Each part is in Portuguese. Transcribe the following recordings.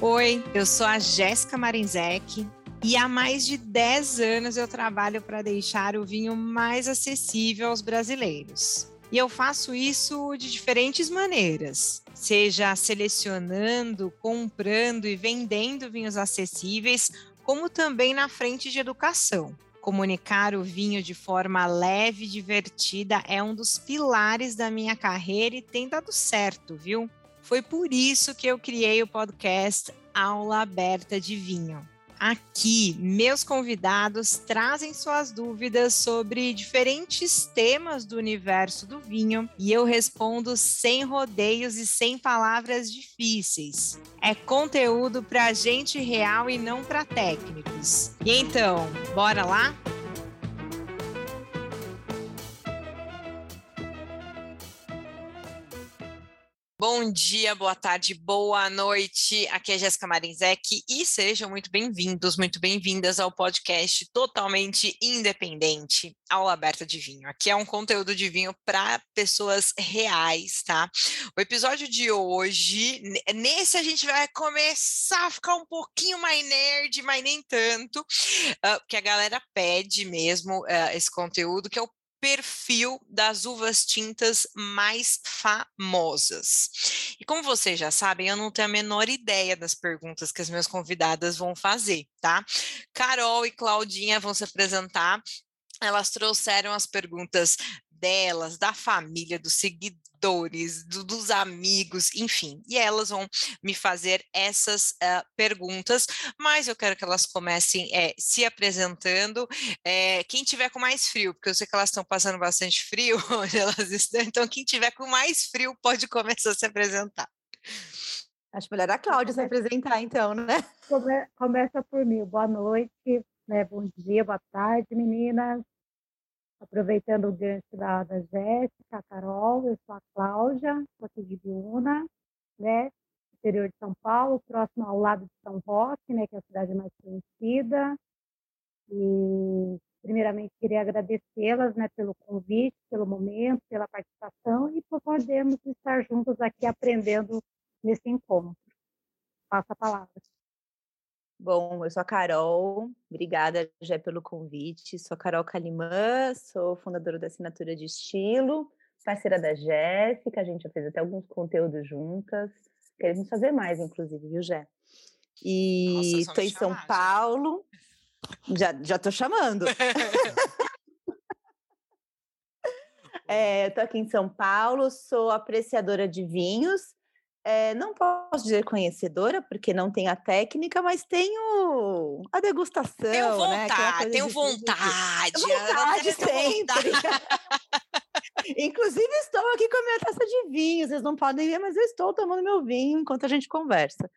Oi, eu sou a Jéssica Marinzec e há mais de 10 anos eu trabalho para deixar o vinho mais acessível aos brasileiros. E eu faço isso de diferentes maneiras, seja selecionando, comprando e vendendo vinhos acessíveis, como também na frente de educação. Comunicar o vinho de forma leve e divertida é um dos pilares da minha carreira e tem dado certo, viu? Foi por isso que eu criei o podcast Aula Aberta de Vinho. Aqui, meus convidados trazem suas dúvidas sobre diferentes temas do universo do vinho e eu respondo sem rodeios e sem palavras difíceis. É conteúdo para gente real e não para técnicos. E então, bora lá? Bom dia, boa tarde, boa noite. Aqui é Jéssica Marinzec e sejam muito bem-vindos, muito bem-vindas ao podcast totalmente independente, Aula Aberta de Vinho. Aqui é um conteúdo de vinho para pessoas reais, tá? O episódio de hoje, nesse a gente vai começar a ficar um pouquinho mais nerd, mas nem tanto, uh, porque a galera pede mesmo uh, esse conteúdo, que é o perfil das uvas tintas mais famosas. E como vocês já sabem, eu não tenho a menor ideia das perguntas que as minhas convidadas vão fazer, tá? Carol e Claudinha vão se apresentar elas trouxeram as perguntas delas, da família, dos seguidores, do, dos amigos, enfim. E elas vão me fazer essas uh, perguntas, mas eu quero que elas comecem é, se apresentando. É, quem tiver com mais frio, porque eu sei que elas estão passando bastante frio onde elas estão, então quem tiver com mais frio pode começar a se apresentar. Acho melhor a Cláudia se apresentar, então, né? Come, começa por mim. Boa noite, né? bom dia, boa tarde, meninas aproveitando o gancho da, da Jéssica, a Carol, eu sou a Cláudia, sou aqui de Biúna, né, interior de São Paulo, próximo ao lado de São Roque, né, que é a cidade mais conhecida. E, primeiramente, queria agradecê-las, né, pelo convite, pelo momento, pela participação e por podermos estar juntos aqui aprendendo nesse encontro. Passa a palavra. Bom, eu sou a Carol, obrigada já pelo convite. Sou a Carol Calimã, sou fundadora da Assinatura de Estilo, parceira da Jéssica, a gente já fez até alguns conteúdos juntas. Queremos fazer mais, inclusive, viu, Jé? E estou em São Paulo. Já, já tô chamando. é, estou aqui em São Paulo, sou apreciadora de vinhos é, não posso dizer conhecedora, porque não tenho a técnica, mas tenho a degustação. Tenho vontade, né? tenho vontade. Vontade sempre. Inclusive, estou aqui com a minha taça de vinho. Vocês não podem ver, mas eu estou tomando meu vinho enquanto a gente conversa.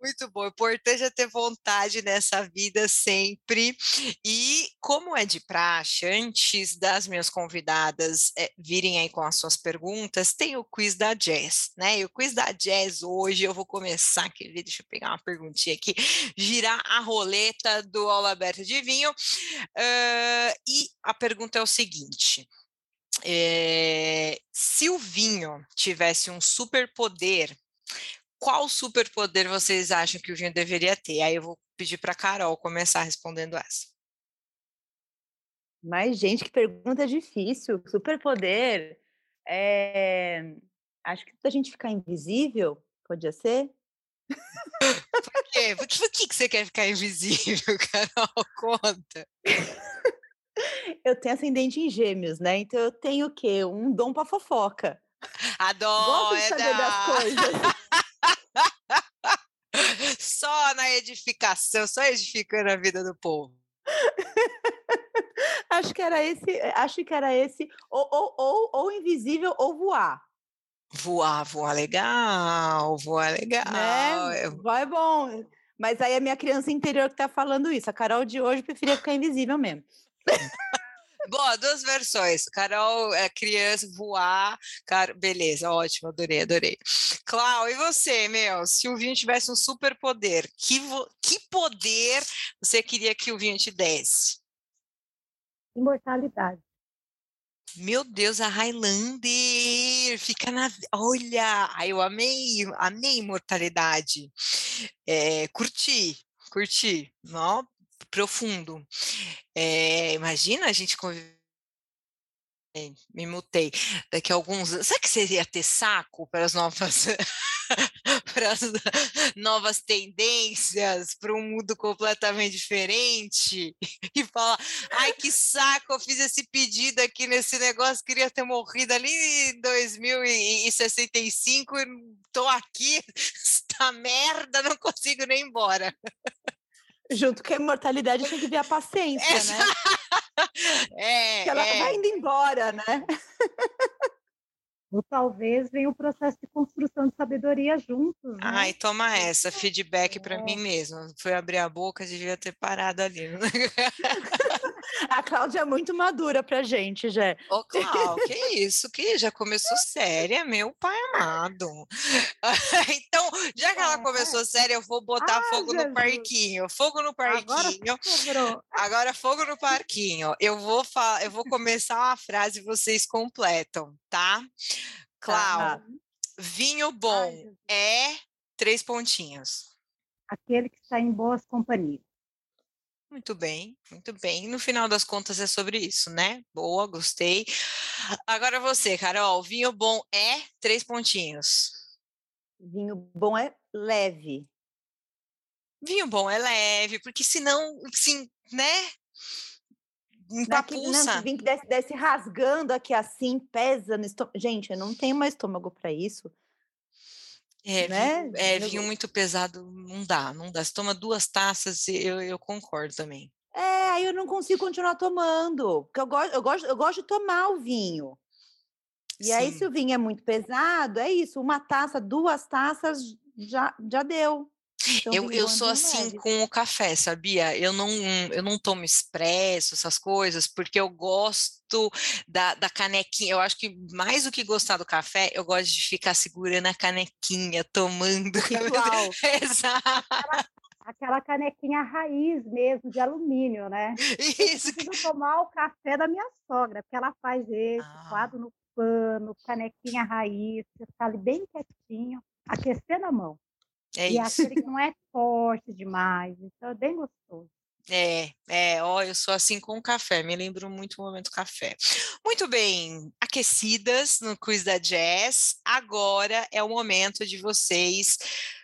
Muito bom. O importante é ter vontade nessa vida sempre. E como é de praxe, antes das minhas convidadas é, virem aí com as suas perguntas, tem o quiz da Jazz, né? E o quiz da Jazz hoje eu vou começar, aqui. deixa eu pegar uma perguntinha aqui, girar a roleta do Aula Aberta de Vinho. Uh, e a pergunta é o seguinte. É, se o vinho tivesse um superpoder, qual superpoder vocês acham que o vinho deveria ter? Aí eu vou pedir para a Carol começar respondendo essa. Mas, gente, que pergunta difícil. Superpoder. É... Acho que a gente ficar invisível, podia ser? Por quê? Por que, que você quer ficar invisível, Carol? Conta. Eu tenho ascendente em gêmeos, né? Então eu tenho o quê? Um dom para fofoca. Adoro! Gosto de saber da... das coisas. só na edificação, só edificando a vida do povo. acho que era esse, acho que era esse, ou, ou, ou, ou invisível ou voar. Voar, voar legal, voar legal. Né? Vai é bom. Mas aí é minha criança interior que tá falando isso. A Carol de hoje preferia ficar invisível mesmo. Bom, duas versões. Carol é criança, voar. Car... Beleza, ótimo, adorei, adorei. Clau, e você, meu? Se o vinho tivesse um superpoder, que, vo... que poder você queria que o vinho te desse? Imortalidade. Meu Deus, a Highlander! fica na. Olha, eu amei, amei imortalidade. É, curti, curti, ó, profundo. É, imagina a gente conviver me mutei. Daqui a alguns Será que você ia ter saco para as novas para as novas tendências, para um mundo completamente diferente? E falar, ai que saco, eu fiz esse pedido aqui nesse negócio, queria ter morrido ali em 2065 e estou aqui, esta merda, não consigo nem embora. Junto com a imortalidade tem que ver a paciência, Essa... né? É, que ela é. vai indo embora, né? Ou talvez venha o processo de construção de sabedoria juntos. Né? Ai, toma essa, feedback para mim mesmo. Foi abrir a boca, devia ter parado ali. a Cláudia é muito madura pra gente, já. Ô, Cláudia, que isso? Que já começou séria, meu pai amado. então, já que ela começou séria, eu vou botar ah, fogo Jesus. no parquinho. Fogo no parquinho. Agora, Agora fogo no parquinho. Eu vou, eu vou começar uma frase e vocês completam, tá? Clau, vinho bom Ai, é três pontinhos. Aquele que está em boas companhias. Muito bem, muito bem. No final das contas é sobre isso, né? Boa, gostei. Agora você, Carol, vinho bom é três pontinhos. Vinho bom é leve. Vinho bom é leve, porque senão, sim, né? Empapuça. Vim que desce, desce rasgando aqui assim, pesa no estômago. Gente, eu não tenho mais estômago para isso. É, né? vinho, é, vinho muito pesado não dá, não dá. Se toma duas taças, eu, eu concordo também. É, aí eu não consigo continuar tomando, porque eu gosto, eu gosto, eu gosto de tomar o vinho. E Sim. aí, se o vinho é muito pesado, é isso, uma taça, duas taças já, já deu. Então, eu, eu sou assim leve. com o café, sabia? Eu não, eu não tomo expresso, essas coisas, porque eu gosto da, da canequinha. Eu acho que mais do que gostar do café, eu gosto de ficar segurando a canequinha, tomando. Igual. Exato. Aquela, aquela canequinha raiz mesmo, de alumínio, né? Isso. Eu preciso tomar o café da minha sogra, porque ela faz esse, ah. quadro no pano, canequinha raiz, você fica ali bem quietinho, aquecendo a mão. É e isso. aquele que não é forte demais, então é bem gostoso. É, é, ó, eu sou assim com o café, me lembro muito o momento café. Muito bem, aquecidas no quiz da Jazz, agora é o momento de vocês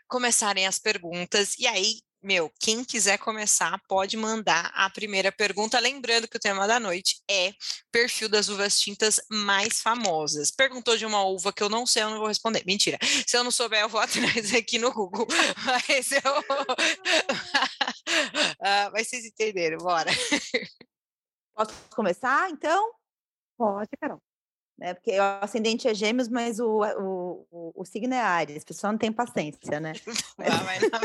começarem as perguntas, e aí meu, quem quiser começar pode mandar a primeira pergunta. Lembrando que o tema da noite é perfil das uvas tintas mais famosas. Perguntou de uma uva que eu não sei, eu não vou responder. Mentira. Se eu não souber, eu vou atrás aqui no Google. Mas eu. uh, mas vocês entenderam, bora. Posso começar, então? Pode, Carol. É, porque o ascendente é gêmeos, mas o, o, o, o signo é Ares. O pessoal não tem paciência, né? Vai, vai na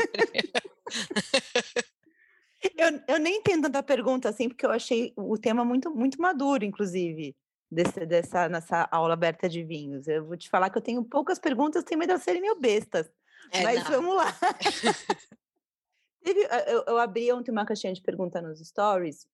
eu, eu nem entendo tanta pergunta assim, porque eu achei o tema muito, muito maduro, inclusive, desse, dessa, nessa aula aberta de vinhos. Eu vou te falar que eu tenho poucas perguntas, tenho medo de serem meio bestas. É, mas não. vamos lá. eu, eu abri ontem uma caixinha de perguntas nos stories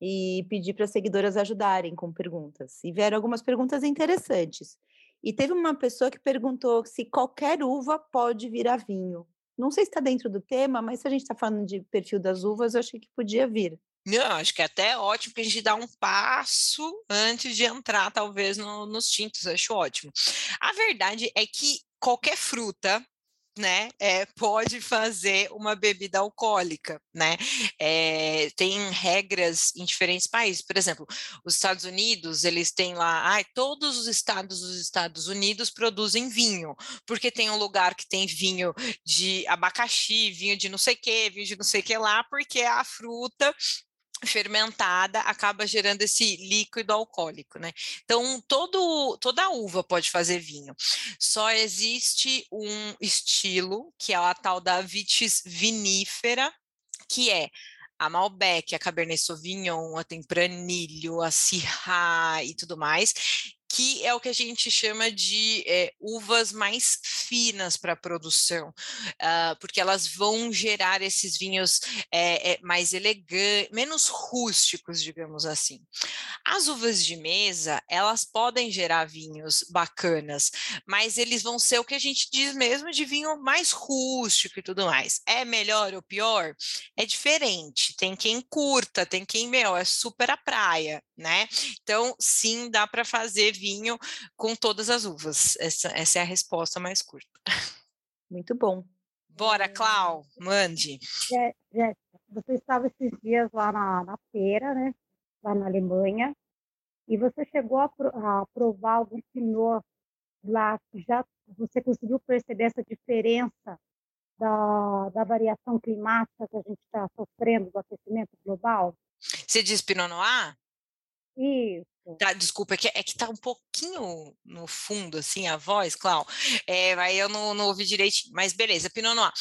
e pedi para as seguidoras ajudarem com perguntas. E vieram algumas perguntas interessantes. E teve uma pessoa que perguntou se qualquer uva pode virar vinho. Não sei se está dentro do tema, mas se a gente está falando de perfil das uvas, eu achei que podia vir. Não, acho que é até ótimo que a gente dá um passo antes de entrar, talvez, no, nos tintos, acho ótimo. A verdade é que qualquer fruta né, é, pode fazer uma bebida alcoólica, né? É, tem regras em diferentes países. Por exemplo, os Estados Unidos, eles têm lá, ah, todos os estados dos Estados Unidos produzem vinho, porque tem um lugar que tem vinho de abacaxi, vinho de não sei que, vinho de não sei que lá, porque a fruta fermentada acaba gerando esse líquido alcoólico, né? Então, todo, toda uva pode fazer vinho. Só existe um estilo, que é a tal da vitis vinífera, que é a Malbec, a Cabernet Sauvignon, a Tempranillo, a Syrah e tudo mais, que é o que a gente chama de é, uvas mais finas para produção, uh, porque elas vão gerar esses vinhos é, é, mais elegantes, menos rústicos, digamos assim. As uvas de mesa, elas podem gerar vinhos bacanas, mas eles vão ser o que a gente diz mesmo de vinho mais rústico e tudo mais. É melhor ou pior? É diferente. Tem quem curta, tem quem, meu, é super a praia, né? Então, sim, dá para fazer vinho com todas as uvas. Essa, essa é a resposta mais curta. Muito bom. Bora, Clau, mande. Jéssica, você estava esses dias lá na, na feira, né? Lá na Alemanha, e você chegou a, a provar algum pinot lá, já você conseguiu perceber essa diferença da, da variação climática que a gente está sofrendo do aquecimento global? Você diz Pinot Noir? Isso. Tá, desculpa, é que, é que tá um pouquinho no fundo, assim, a voz, Clau. É, aí eu não, não ouvi direitinho, mas beleza, Pinot Noir.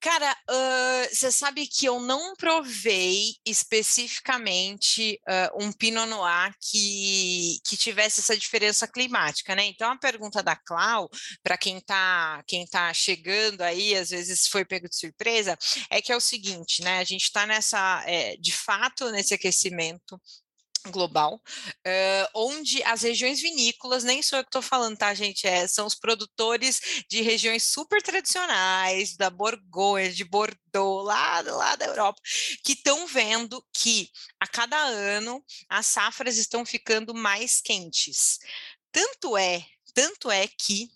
Cara, você uh, sabe que eu não provei especificamente uh, um Pinot Noir que, que tivesse essa diferença climática, né? Então, a pergunta da Clau, para quem tá, quem tá chegando aí, às vezes foi pego de surpresa, é que é o seguinte, né? A gente está nessa, é, de fato, nesse aquecimento global, uh, onde as regiões vinícolas, nem sou eu que estou falando, tá, gente? É, são os produtores de regiões super tradicionais, da Borgonha, de Bordeaux, lá, lá da Europa, que estão vendo que a cada ano as safras estão ficando mais quentes. Tanto é, tanto é que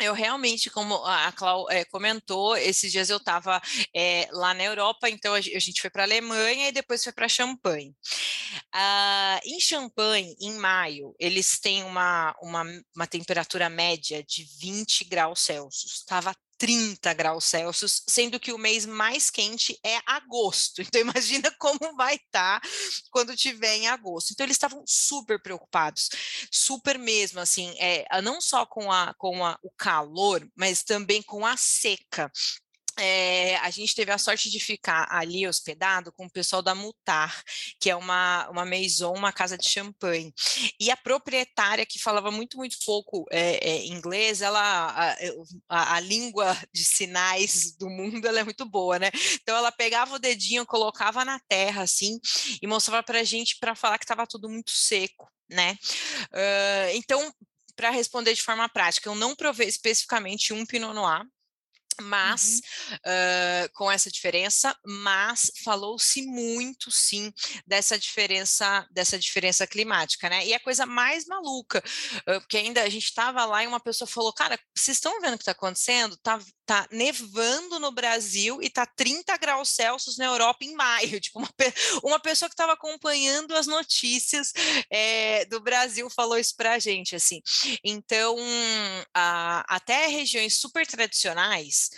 eu realmente, como a Clau é, comentou, esses dias eu estava é, lá na Europa, então a gente foi para a Alemanha e depois foi para Champagne. Ah, em Champagne, em maio, eles têm uma, uma, uma temperatura média de 20 graus Celsius. Estava 30 graus Celsius, sendo que o mês mais quente é agosto. Então, imagina como vai estar tá quando tiver em agosto. Então, eles estavam super preocupados, super mesmo, assim, é, não só com, a, com a, o calor, mas também com a seca é, a gente teve a sorte de ficar ali hospedado com o pessoal da Mutar, que é uma, uma maison, uma casa de champanhe. E a proprietária, que falava muito, muito pouco é, é, inglês, ela, a, a, língua de sinais do mundo ela é muito boa, né? Então ela pegava o dedinho, colocava na terra, assim, e mostrava para a gente para falar que estava tudo muito seco, né? Uh, então, para responder de forma prática, eu não provei especificamente um Pinot Noir, mas uhum. uh, com essa diferença, mas falou-se muito sim dessa diferença dessa diferença climática, né? E a coisa mais maluca, uh, porque ainda a gente estava lá e uma pessoa falou, cara, vocês estão vendo o que está acontecendo? Tá, tá nevando no Brasil e tá 30 graus Celsius na Europa em maio. Tipo, uma, uma pessoa que estava acompanhando as notícias é, do Brasil falou isso para a gente, assim. Então, a, até regiões super tradicionais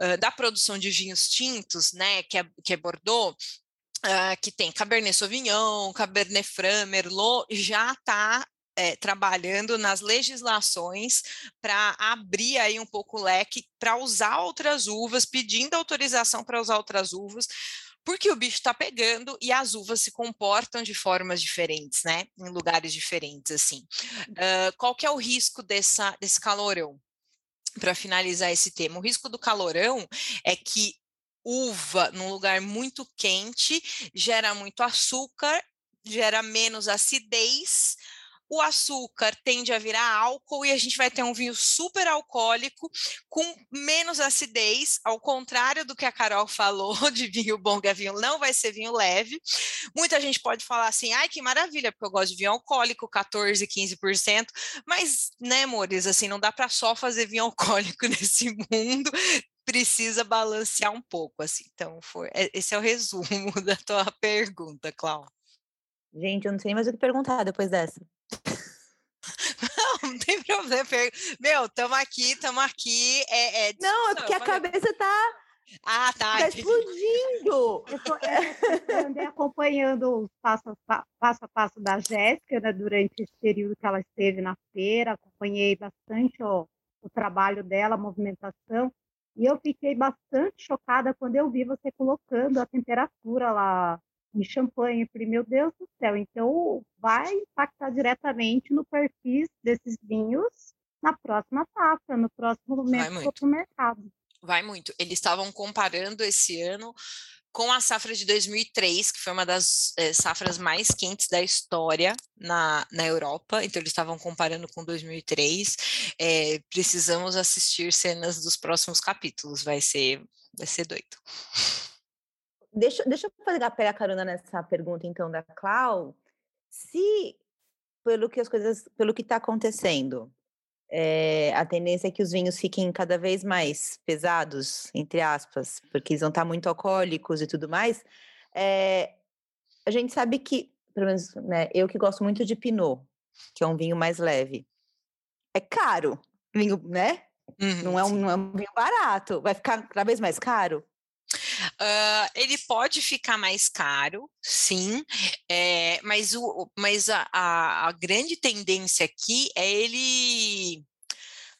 uh, da produção de vinhos tintos, né, que é, que é Bordeaux, Uh, que tem Cabernet Sauvignon, Cabernet Franc, Merlot, já está é, trabalhando nas legislações para abrir aí um pouco o leque para usar outras uvas, pedindo autorização para usar outras uvas, porque o bicho está pegando e as uvas se comportam de formas diferentes, né? Em lugares diferentes, assim. Uh, qual que é o risco dessa, desse calorão? para finalizar esse tema. O risco do calorão é que uva num lugar muito quente gera muito açúcar, gera menos acidez, o açúcar tende a virar álcool e a gente vai ter um vinho super alcoólico com menos acidez, ao contrário do que a Carol falou de vinho bom, que é vinho não vai ser vinho leve. Muita gente pode falar assim, ai que maravilha, porque eu gosto de vinho alcoólico, 14, 15%, mas, né, amores, assim, não dá para só fazer vinho alcoólico nesse mundo, precisa balancear um pouco, assim. Então, foi, é, esse é o resumo da tua pergunta, Cláudia. Gente, eu não sei mais o que perguntar depois dessa. Não, não tem problema. Meu, estamos aqui, estamos aqui. É, é não, é porque a cabeça tá. Ah, tá. Tá explodindo! Eu, tô, eu andei acompanhando o passo, passo a passo da Jéssica né, durante esse período que ela esteve na feira, acompanhei bastante ó, o trabalho dela, a movimentação, e eu fiquei bastante chocada quando eu vi você colocando a temperatura lá em champanhe. Eu falei, meu Deus do céu, então vai impactar diretamente no perfil desses vinhos na próxima safra, no próximo momento do mercado. Vai muito. Eles estavam comparando esse ano com a safra de 2003, que foi uma das é, safras mais quentes da história na, na Europa, então eles estavam comparando com 2003. É, precisamos assistir cenas dos próximos capítulos, vai ser, vai ser doido. Deixa, deixa eu pegar, pegar carona nessa pergunta, então, da Clau. Se, pelo que as coisas, pelo que está acontecendo, é, a tendência é que os vinhos fiquem cada vez mais pesados, entre aspas, porque eles vão estar muito alcoólicos e tudo mais. É, a gente sabe que, pelo menos, né, eu que gosto muito de Pinot, que é um vinho mais leve, é caro, vinho, né? Uhum, não, é um, não é um vinho barato, vai ficar cada vez mais caro. Uh, ele pode ficar mais caro, sim, é, mas, o, mas a, a, a grande tendência aqui é ele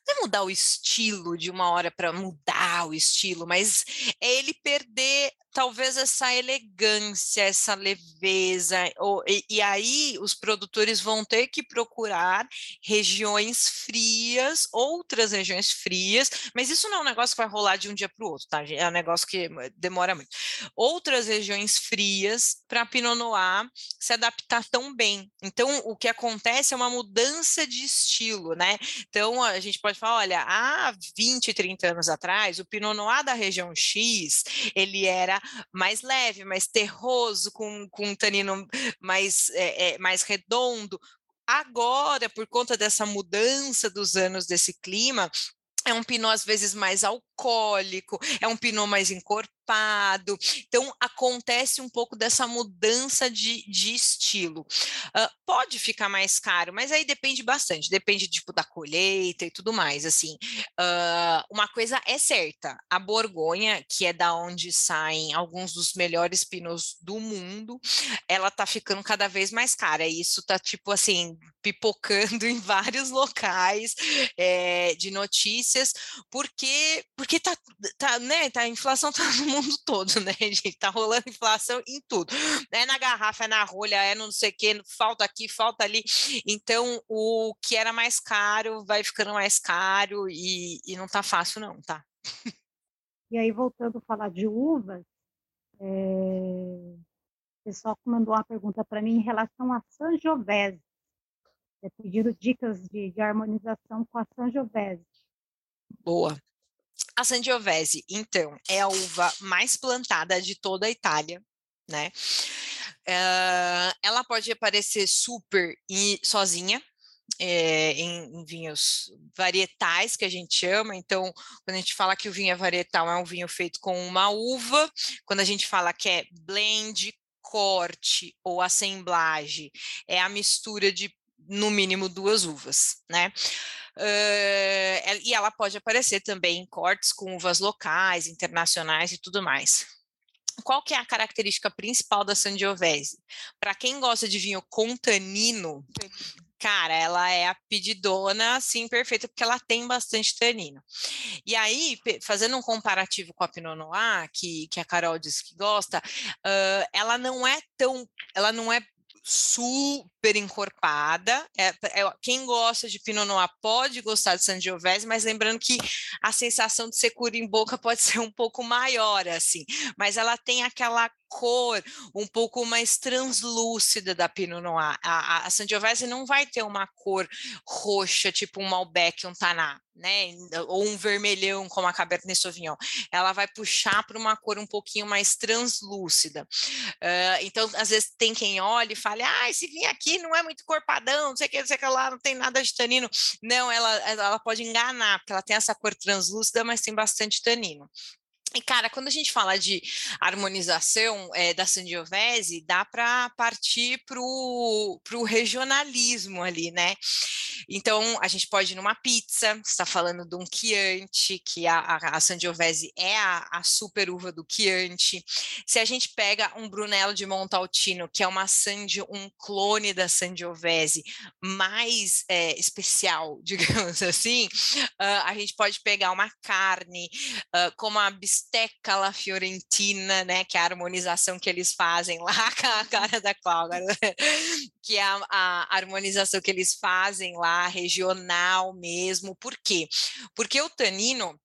não é mudar o estilo de uma hora para mudar o estilo, mas é ele perder talvez essa elegância, essa leveza, ou, e, e, aí os produtores vão ter que procurar regiões frias, outras regiões frias, mas isso não é um negócio que vai rolar de um dia para o outro, tá? É um negócio que demora muito. Outras regiões frias para Pinot Noir se adaptar tão bem. Então, o que acontece é uma mudança de estilo, né? Então, a gente pode falar, olha, há 20, 30 anos atrás, o Pinot Noir da região X, ele era mais leve, mais terroso, com, com um tanino mais, é, é, mais redondo. Agora, por conta dessa mudança dos anos desse clima, é um pinot às vezes mais alcoólico, é um pinot mais encorpado encorpado. Então, acontece um pouco dessa mudança de, de estilo. Uh, pode ficar mais caro, mas aí depende bastante, depende tipo da colheita e tudo mais. Assim, uh, uma coisa é certa: a Borgonha, que é da onde saem alguns dos melhores pinos do mundo, ela tá ficando cada vez mais cara. Isso tá tipo assim pipocando em vários locais é, de notícias, porque porque tá, tá né, tá, a inflação tá mundo todo, né, gente? Tá rolando inflação em tudo. É na garrafa, é na rolha, é no não sei o quê, falta aqui, falta ali. Então, o que era mais caro vai ficando mais caro e, e não tá fácil, não, tá? E aí, voltando a falar de uvas, é... o pessoal mandou uma pergunta para mim em relação a Sangiovese. É pedindo dicas de, de harmonização com a Sangiovese. Boa. A Sangiovese, então, é a uva mais plantada de toda a Itália, né? Uh, ela pode aparecer super e, sozinha, é, em, em, vinhos varietais, que a gente chama. Então, quando a gente fala que o vinho é varietal, é um vinho feito com uma uva. Quando a gente fala que é blend, corte ou assemblagem, é a mistura de no mínimo duas uvas, né? Uh, e ela pode aparecer também em cortes com uvas locais, internacionais e tudo mais. Qual que é a característica principal da Sangiovese? Para quem gosta de vinho com tanino, cara, ela é a pedidona, assim, perfeita, porque ela tem bastante tanino. E aí, fazendo um comparativo com a Pinot Noir, que, que a Carol disse que gosta, uh, ela não é tão, ela não é super encorpada. É, é, quem gosta de Pinot Noir pode gostar de Sangiovese, mas lembrando que a sensação de secura em boca pode ser um pouco maior, assim. Mas ela tem aquela cor um pouco mais translúcida da Pinot Noir. A, a, a Sangiovese não vai ter uma cor roxa, tipo um Malbec, um Taná, né? Ou um vermelhão, como a Cabernet Sauvignon. Ela vai puxar para uma cor um pouquinho mais translúcida. Uh, então, às vezes, tem quem olha e fale, ah, esse vinho aqui não é muito corpadão, não sei o que, não sei o que lá, não tem nada de tanino. Não, ela, ela pode enganar, porque ela tem essa cor translúcida, mas tem bastante tanino. E, cara, quando a gente fala de harmonização é, da Sangiovese, dá para partir para o regionalismo ali, né? Então, a gente pode ir numa pizza, você está falando de um Chianti, que a, a, a Sangiovese é a, a, super uva do Chianti. Se a gente pega um Brunello de Montaltino, que é uma Sangi, um clone da Sangiovese, mais é, especial, digamos assim, uh, a gente pode pegar uma carne, uh, como a bisteca la fiorentina, né, que é a harmonização que eles fazem lá com a cara da Cláudia, que é a, a harmonização que eles fazem lá, regional mesmo. Por quê? Porque o tanino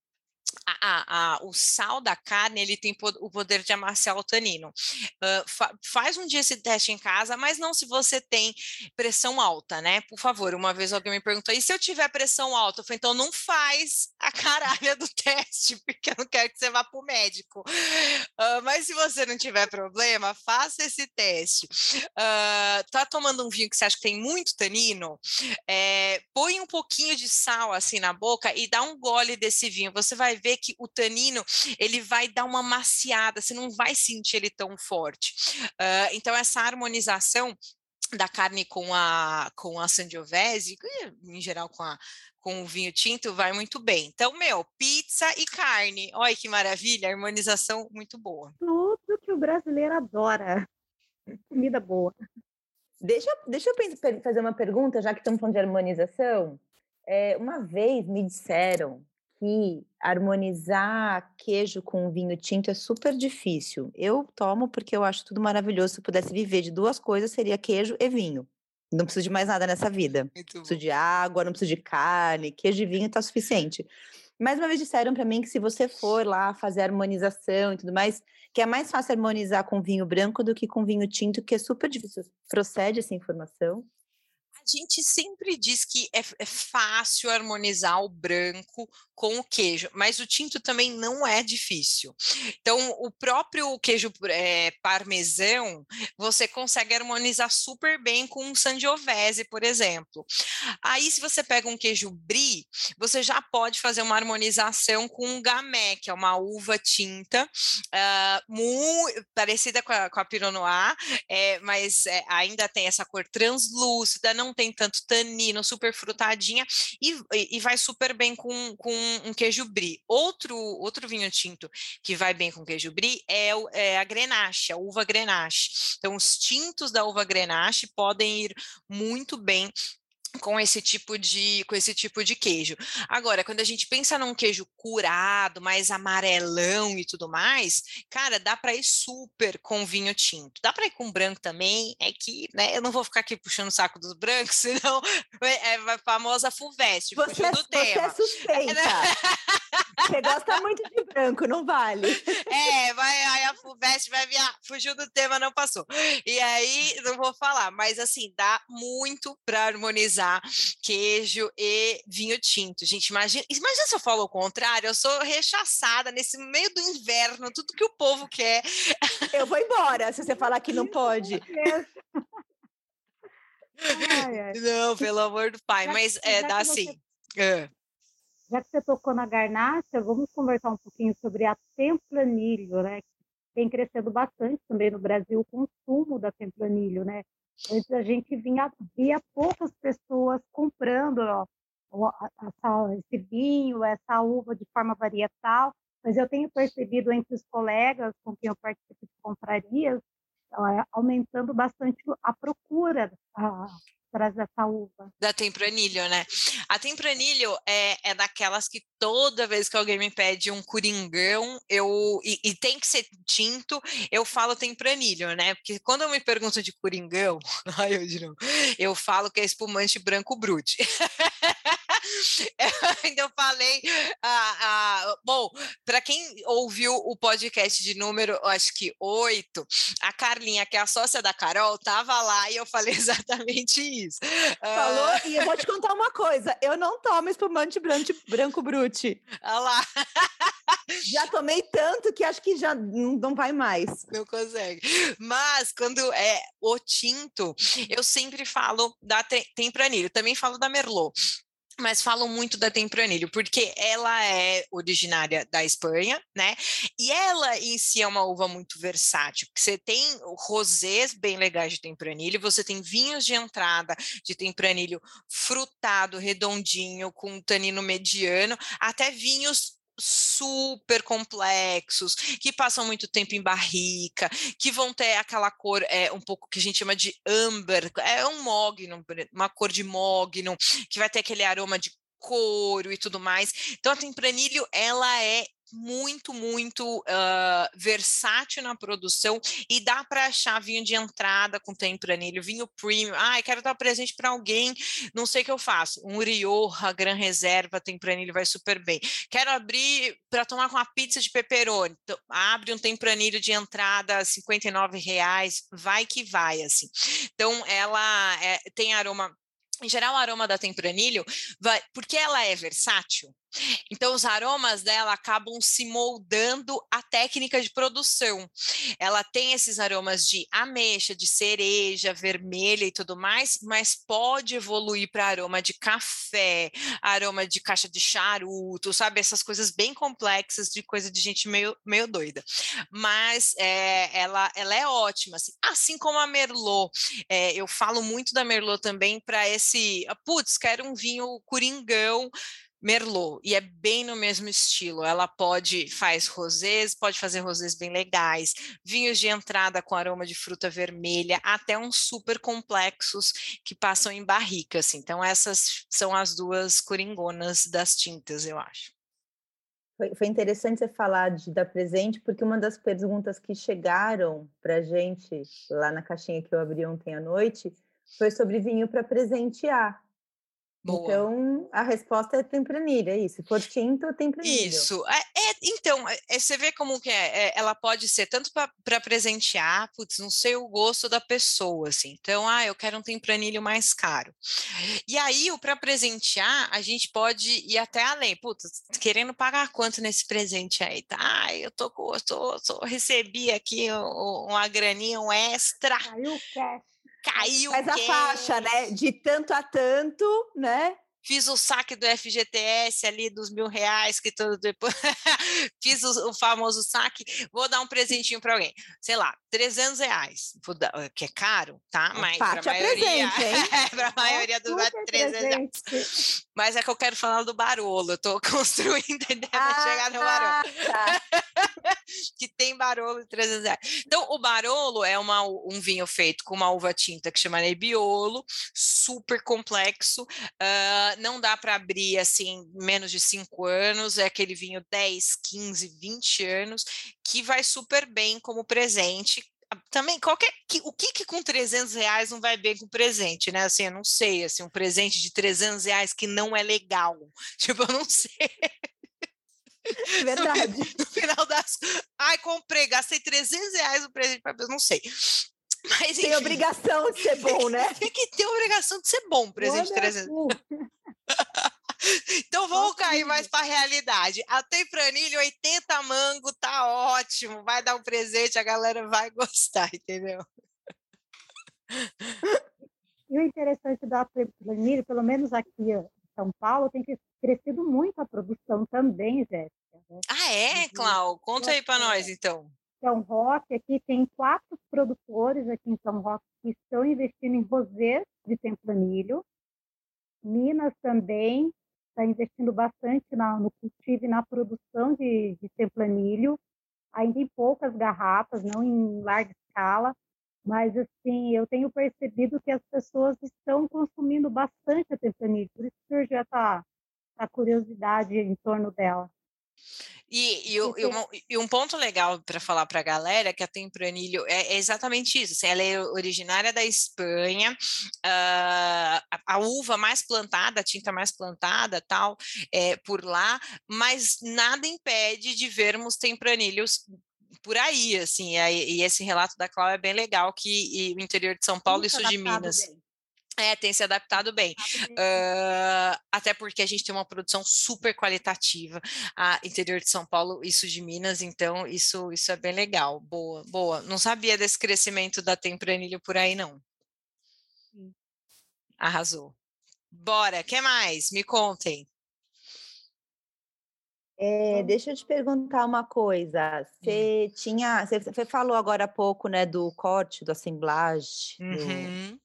a, a, o sal da carne ele tem o poder de amaciar o tanino. Uh, fa faz um dia esse teste em casa, mas não se você tem pressão alta, né? Por favor, uma vez alguém me perguntou, e se eu tiver pressão alta? Eu falei, então não faz a caralha do teste, porque eu não quero que você vá para o médico. Uh, mas se você não tiver problema, faça esse teste. Uh, tá tomando um vinho que você acha que tem muito tanino? É, põe um pouquinho de sal assim na boca e dá um gole desse vinho. Você vai ver que o tanino ele vai dar uma maciada, você não vai sentir ele tão forte. Uh, então, essa harmonização da carne com a com a sangiovese, em geral com a com o vinho tinto vai muito bem. Então, meu, pizza e carne. Olha que maravilha, harmonização muito boa. Tudo que o brasileiro adora. Comida boa. Deixa, deixa eu fazer uma pergunta, já que estamos falando de harmonização. É, uma vez me disseram que harmonizar queijo com vinho tinto é super difícil. Eu tomo porque eu acho tudo maravilhoso. Se eu pudesse viver de duas coisas, seria queijo e vinho. Não preciso de mais nada nessa vida. Muito não preciso de água, não preciso de carne, queijo e vinho está suficiente. Mais uma vez disseram para mim que se você for lá fazer harmonização e tudo mais, que é mais fácil harmonizar com vinho branco do que com vinho tinto, que é super difícil. Procede essa informação? A gente sempre diz que é, é, fácil harmonizar o branco com o queijo, mas o tinto também não é difícil. Então, o próprio queijo é, parmesão, você consegue harmonizar super bem com um sangiovese, por exemplo. Aí, se você pega um queijo brie, você já pode fazer uma harmonização com um gamé, que é uma uva tinta, uh, muito parecida com a, com a Pinot Noir, é, mas é, ainda tem essa cor translúcida, não tem tanto tanino, super frutadinha, e, e vai super bem com, com um queijo brie. Outro, outro vinho tinto que vai bem com queijo brie é, é a grenache, a uva grenache. Então, os tintos da uva grenache podem ir muito bem com esse tipo de com esse tipo de queijo. Agora, quando a gente pensa num queijo curado, mais amarelão e tudo mais, cara, dá para ir super com vinho tinto. Dá para ir com branco também, é que, né, eu não vou ficar aqui puxando o saco dos brancos, senão é, é a famosa Fulvestre, você, é do você é tema. é suspeita. você gosta muito de branco, não vale. É, vai aí a Fulvestre vai vir, fugiu do tema, não passou. E aí, não vou falar, mas assim, dá muito para harmonizar queijo e vinho tinto. Gente, imagina, imagina se eu falo o contrário, eu sou rechaçada nesse meio do inverno, tudo que o povo quer. Eu vou embora se você falar que não pode. Não, pelo amor do pai, já mas é, dá assim. É. Já que você tocou na garnacha, vamos conversar um pouquinho sobre a tempranilho, né? Tem crescendo bastante também no Brasil o consumo da tempranilho, né? Antes a gente vinha, via poucas pessoas comprando ó, essa, esse vinho, essa uva de forma varietal, mas eu tenho percebido entre os colegas com quem eu participo de comprarias, aumentando bastante a procura traz essa uva. Da tempranilho, né? A tempranilho é, é daquelas que toda vez que alguém me pede um coringão, eu e, e tem que ser tinto, eu falo tempranilho, né? Porque quando eu me pergunto de coringão, ai, eu, novo, eu falo que é espumante branco brute. ainda eu falei. Ah, ah, bom, para quem ouviu o podcast de número, acho que oito, a Carlinha, que é a sócia da Carol, estava lá e eu falei exatamente isso. Falou, ah, e eu vou te contar uma coisa: eu não tomo espumante branco, branco brute. Olha lá. Já tomei tanto que acho que já não vai mais. Não consegue. Mas quando é o tinto, eu sempre falo da tempranilho, também falo da Merlot mas falam muito da Tempranillo, porque ela é originária da Espanha, né? E ela em si é uma uva muito versátil, você tem rosés bem legais de Tempranillo, você tem vinhos de entrada de Tempranillo frutado, redondinho, com tanino mediano, até vinhos super complexos, que passam muito tempo em barrica, que vão ter aquela cor é, um pouco que a gente chama de amber, é um mogno, uma cor de mogno, que vai ter aquele aroma de couro e tudo mais. Então a tempranilho ela é muito, muito uh, versátil na produção e dá para achar vinho de entrada com tempranilho, vinho premium. Ah, quero dar presente para alguém, não sei o que eu faço. Um Rioja, Gran Reserva, tempranilho vai super bem. Quero abrir para tomar com uma pizza de pepperoni. Então, abre um tempranilho de entrada, 59 reais, vai que vai, assim. Então, ela é, tem aroma em geral, o aroma da tempranilho, vai, porque ela é versátil, então, os aromas dela acabam se moldando à técnica de produção. Ela tem esses aromas de ameixa, de cereja, vermelha e tudo mais, mas pode evoluir para aroma de café, aroma de caixa de charuto, sabe? Essas coisas bem complexas, de coisa de gente meio, meio doida. Mas é, ela, ela é ótima, assim, assim como a Merlot. É, eu falo muito da Merlot também para esse, putz, quero um vinho coringão Merlot, e é bem no mesmo estilo. Ela pode faz rosés, pode fazer rosés bem legais, vinhos de entrada com aroma de fruta vermelha, até uns super complexos que passam em barrica, assim. Então essas são as duas coringonas das tintas, eu acho. Foi, foi interessante você falar de dar presente, porque uma das perguntas que chegaram para gente lá na caixinha que eu abri ontem à noite foi sobre vinho para presentear. Boa. Então, a resposta é tempranilha, é isso. Se for tinto, tempranilho. Isso. É, é então, é, é, você vê como que é, é ela pode ser tanto para presentear, putz, não sei o gosto da pessoa, assim. Então, ah, eu quero um tempranilho mais caro. E aí, o para presentear, a gente pode ir até além. Putz, querendo pagar quanto nesse presente aí? Tá? Ah, eu tô, tô, tô recebi aqui uma graninha, um extra. Caiu o cash caiu. Faz a faixa, né? De tanto a tanto, né? Fiz o saque do FGTS ali dos mil reais que todo depois fiz o, o, famoso saque, vou dar um presentinho para alguém, sei lá, 300 reais, dar, que é caro, tá? Mas para a maioria, para a maioria dos vai 300 reais. Mas é que eu quero falar do Barolo, eu estou construindo a ideia ah, chegar no Barolo. Tá. que tem Barolo de 300 reais. Então, o Barolo é uma, um vinho feito com uma uva tinta que chama Nebbiolo, super complexo, uh, não dá para abrir assim menos de 5 anos, é aquele vinho 10, 15, 20 anos, que vai super bem como presente. Também, qualquer, o que, que com 300 reais não vai bem com presente, né? Assim, eu não sei, assim, um presente de 300 reais que não é legal. Tipo, eu não sei. Verdade. No, no final das. Ai, comprei, gastei 300 reais no presente para não sei. Mas, enfim, tem obrigação de ser bom, né? tem que ter obrigação de ser bom, presente de 300. então vamos cair mais para a realidade. A Tempranilho, 80 mango, tá ótimo. Vai dar um presente, a galera vai gostar, entendeu? E o interessante da Tempranilho, pelo menos aqui em São Paulo, tem crescido muito a produção também, Jéssica. Né? Ah, é, Clau? Conta aí para nós, então. São Roque aqui tem quatro produtores aqui em São Roque que estão investindo em rosés de tempranilho. Minas também está investindo bastante na, no cultivo e na produção de, de ainda em poucas garrafas, não em larga escala, mas assim eu tenho percebido que as pessoas estão consumindo bastante a tempranilho, por isso surgiu essa, essa curiosidade em torno dela. E, e, e, um, e, um, ponto legal para falar para a galera é que a Tempranilho é, é exatamente isso. Assim, ela é originária da Espanha, uh, a, a, uva mais plantada, a tinta mais plantada, tal, é por lá, mas nada impede de vermos Tempranilhos por aí, assim. E, esse relato da Cláudia é bem legal que o interior de São Paulo e sul de Minas. Bem. É, tem se adaptado bem. Uh, até porque a gente tem uma produção super qualitativa a interior de São Paulo, isso de Minas, então isso, isso é bem legal. Boa, boa. Não sabia desse crescimento da Tempranilho por aí, não. Arrasou. Bora, que mais? Me contem. É, deixa eu te perguntar uma coisa. Hum. Você tinha, você falou agora há pouco, né, do corte, do assemblage, uhum. do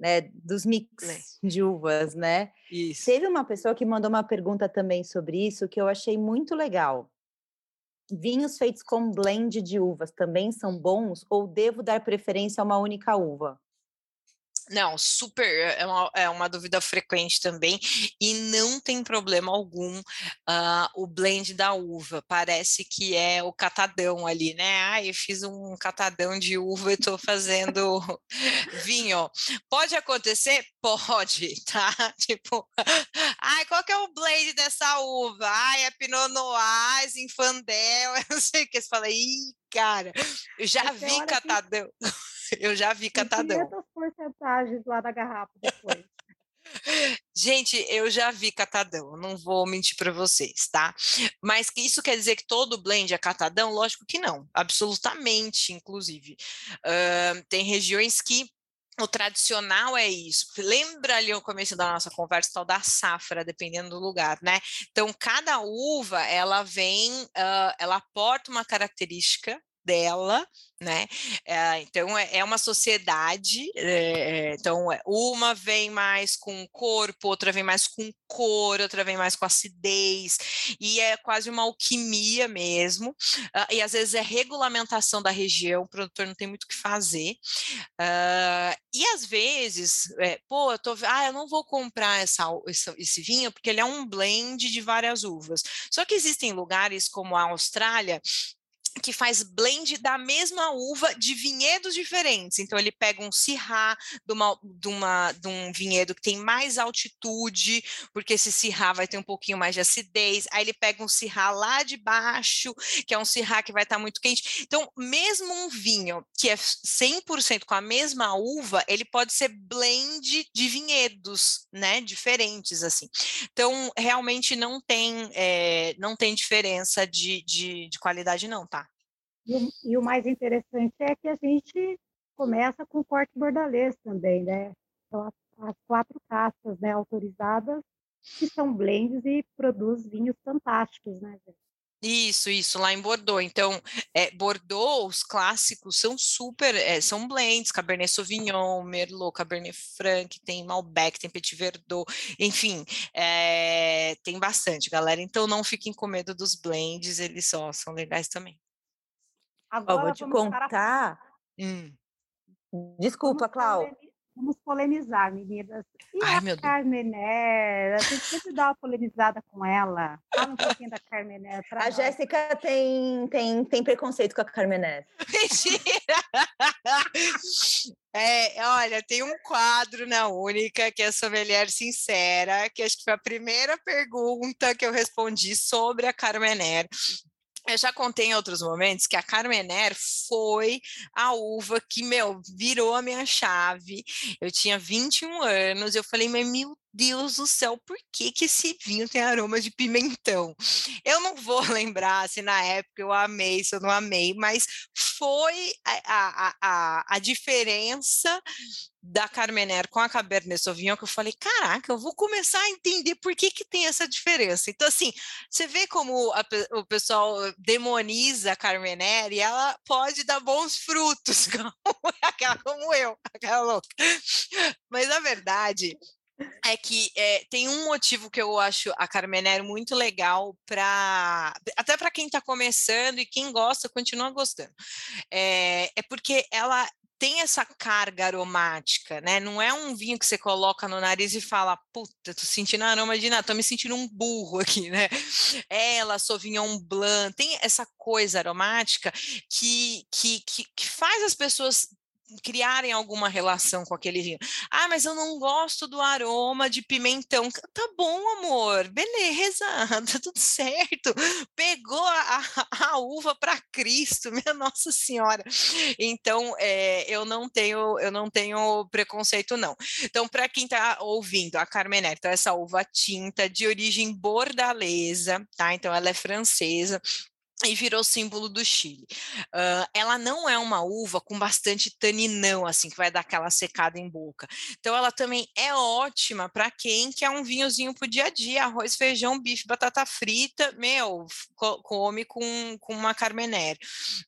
né, dos mix de uvas, né? Isso. Teve uma pessoa que mandou uma pergunta também sobre isso que eu achei muito legal. Vinhos feitos com blend de uvas também são bons ou devo dar preferência a uma única uva? Não, super, é uma, é uma dúvida frequente também, e não tem problema algum uh, o blend da uva, parece que é o catadão ali, né? Ah, eu fiz um catadão de uva e estou fazendo vinho. Pode acontecer? Pode, tá? Tipo, ai, qual que é o blend dessa uva? Ai, é Pinot Noir, Zinfandel, eu não sei o que, você fala, ih, cara, eu já vi catadão. Que... Eu já vi catadão. 500 porcentagens lá da garrafa depois. Gente, eu já vi catadão, não vou mentir para vocês, tá? Mas que isso quer dizer que todo blend é catadão? Lógico que não, absolutamente, inclusive. Uh, tem regiões que o tradicional é isso. Lembra ali o começo da nossa conversa tal da safra, dependendo do lugar, né? Então, cada uva ela vem, uh, ela aporta uma característica dela, né? É, então é, é, uma sociedade, é, então uma vem mais com corpo, outra vem mais com cor, outra vem mais com acidez, e é quase uma alquimia mesmo. Uh, e às vezes é regulamentação da região, o produtor não tem muito o que fazer. Uh, e às vezes, é, pô, eu tô, ah, eu não vou comprar essa, esse, esse vinho porque ele é um blend de várias uvas. Só que existem lugares como a Austrália que faz blend da mesma uva de vinhedos diferentes. Então ele pega um Syrah de, uma, de, uma, de um vinhedo que tem mais altitude, porque esse Syrah vai ter um pouquinho mais de acidez. Aí ele pega um Syrah lá de baixo, que é um Syrah que vai estar muito quente. Então, mesmo um vinho que é 100% com a mesma uva, ele pode ser blend de vinhedos, né, diferentes assim. Então, realmente não tem é, não tem diferença de, de, de qualidade não, tá? E o, e o, mais interessante é que a gente começa com corte bordalês também, né? Então, as, as quatro castas né, autorizadas, que são blends e produz vinhos fantásticos, né, gente? Isso, isso, lá em Bordeaux. Então, é, Bordeaux, os clássicos são super, é, são blends, Cabernet Sauvignon, Merlot, Cabernet Franc, tem Malbec, tem Petit Verdot, enfim, é, tem bastante, galera. Então, não fiquem com medo dos blends, eles só são legais também. Agora, vou te contar. Hum. Desculpa, Clau. Vamos polemizar, meninas. E Ai, a Carmené? A gente sempre dá uma polemizada com ela. Fala um pouquinho da Carmené. A nós. Jéssica tem, tem, tem preconceito com a Carmené. Mentira! É, olha, tem um quadro na Única que é a Sommelier Sincera, que acho que foi a primeira pergunta que eu respondi sobre a Carmener. Eu já contei em outros momentos que a Carmener foi a uva que, meu, virou a minha chave. Eu tinha 21 anos, eu falei, mas meu Deus do céu, por que, que esse vinho tem aroma de pimentão? Eu não vou lembrar se na época eu amei, se eu não amei, mas foi a, a, a, a diferença da Carmener com a Cabernet Sauvignon que eu falei, caraca, eu vou começar a entender por que, que tem essa diferença. Então, assim, você vê como a, o pessoal demoniza a Carmener e ela pode dar bons frutos, como, aquela, como eu, aquela louca. Mas, na verdade, é que é, tem um motivo que eu acho a Carmener muito legal para até para quem está começando e quem gosta continua gostando é, é porque ela tem essa carga aromática, né? Não é um vinho que você coloca no nariz e fala, puta, tô sentindo aroma de nada, tô me sentindo um burro aqui, né? Ela, Sauvignon Blanc, tem essa coisa aromática que, que, que, que faz as pessoas criarem alguma relação com aquele vinho. Ah, mas eu não gosto do aroma de pimentão. Tá bom, amor, beleza, tá tudo certo. Pegou a, a, uva para Cristo, minha Nossa Senhora. Então, é, eu não tenho, eu não tenho preconceito não. Então, para quem está ouvindo, a Carmener, então essa uva tinta de origem bordalesa, tá? Então, ela é francesa e virou símbolo do Chile. Uh, ela não é uma uva com bastante taninão, assim, que vai dar aquela secada em boca. Então, ela também é ótima para quem quer um vinhozinho para o dia a dia, arroz, feijão, bife, batata frita, meu, come com, com uma carmener.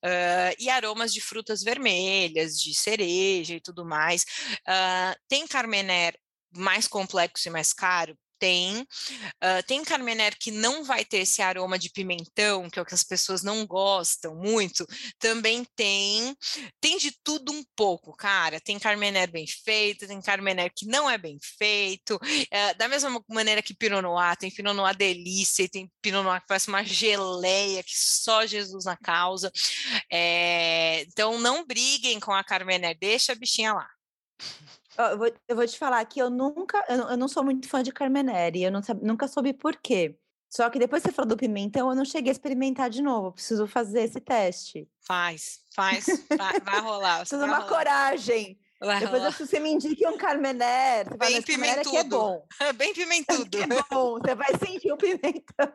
Uh, e aromas de frutas vermelhas, de cereja e tudo mais. Uh, tem carmener mais complexo e mais caro? Tem. Uh, tem Carmener que não vai ter esse aroma de pimentão, que é o que as pessoas não gostam muito. Também tem. Tem de tudo um pouco, cara. Tem Carmener bem feito, tem Carmener que não é bem feito. Uh, da mesma maneira que Pinot Noir, tem Pinot Noir delícia, e tem Pinot Noir que parece uma geleia que só Jesus na causa. É, então não briguem com a Carmener, deixa a bichinha lá. Eu vou, eu vou te falar que eu nunca, eu, eu não sou muito fã de Carmenere, eu não, nunca soube por quê. Só que depois que você falou do pimentão, eu não cheguei a experimentar de novo. Preciso fazer esse teste. Faz, faz, vai, vai rolar. Preciso uma rolar. coragem. Vai depois rolar. você me indique um Carmener. Você Bem pimentudo. É bom. Bem pimentudo. É bom, você vai sentir o pimentão.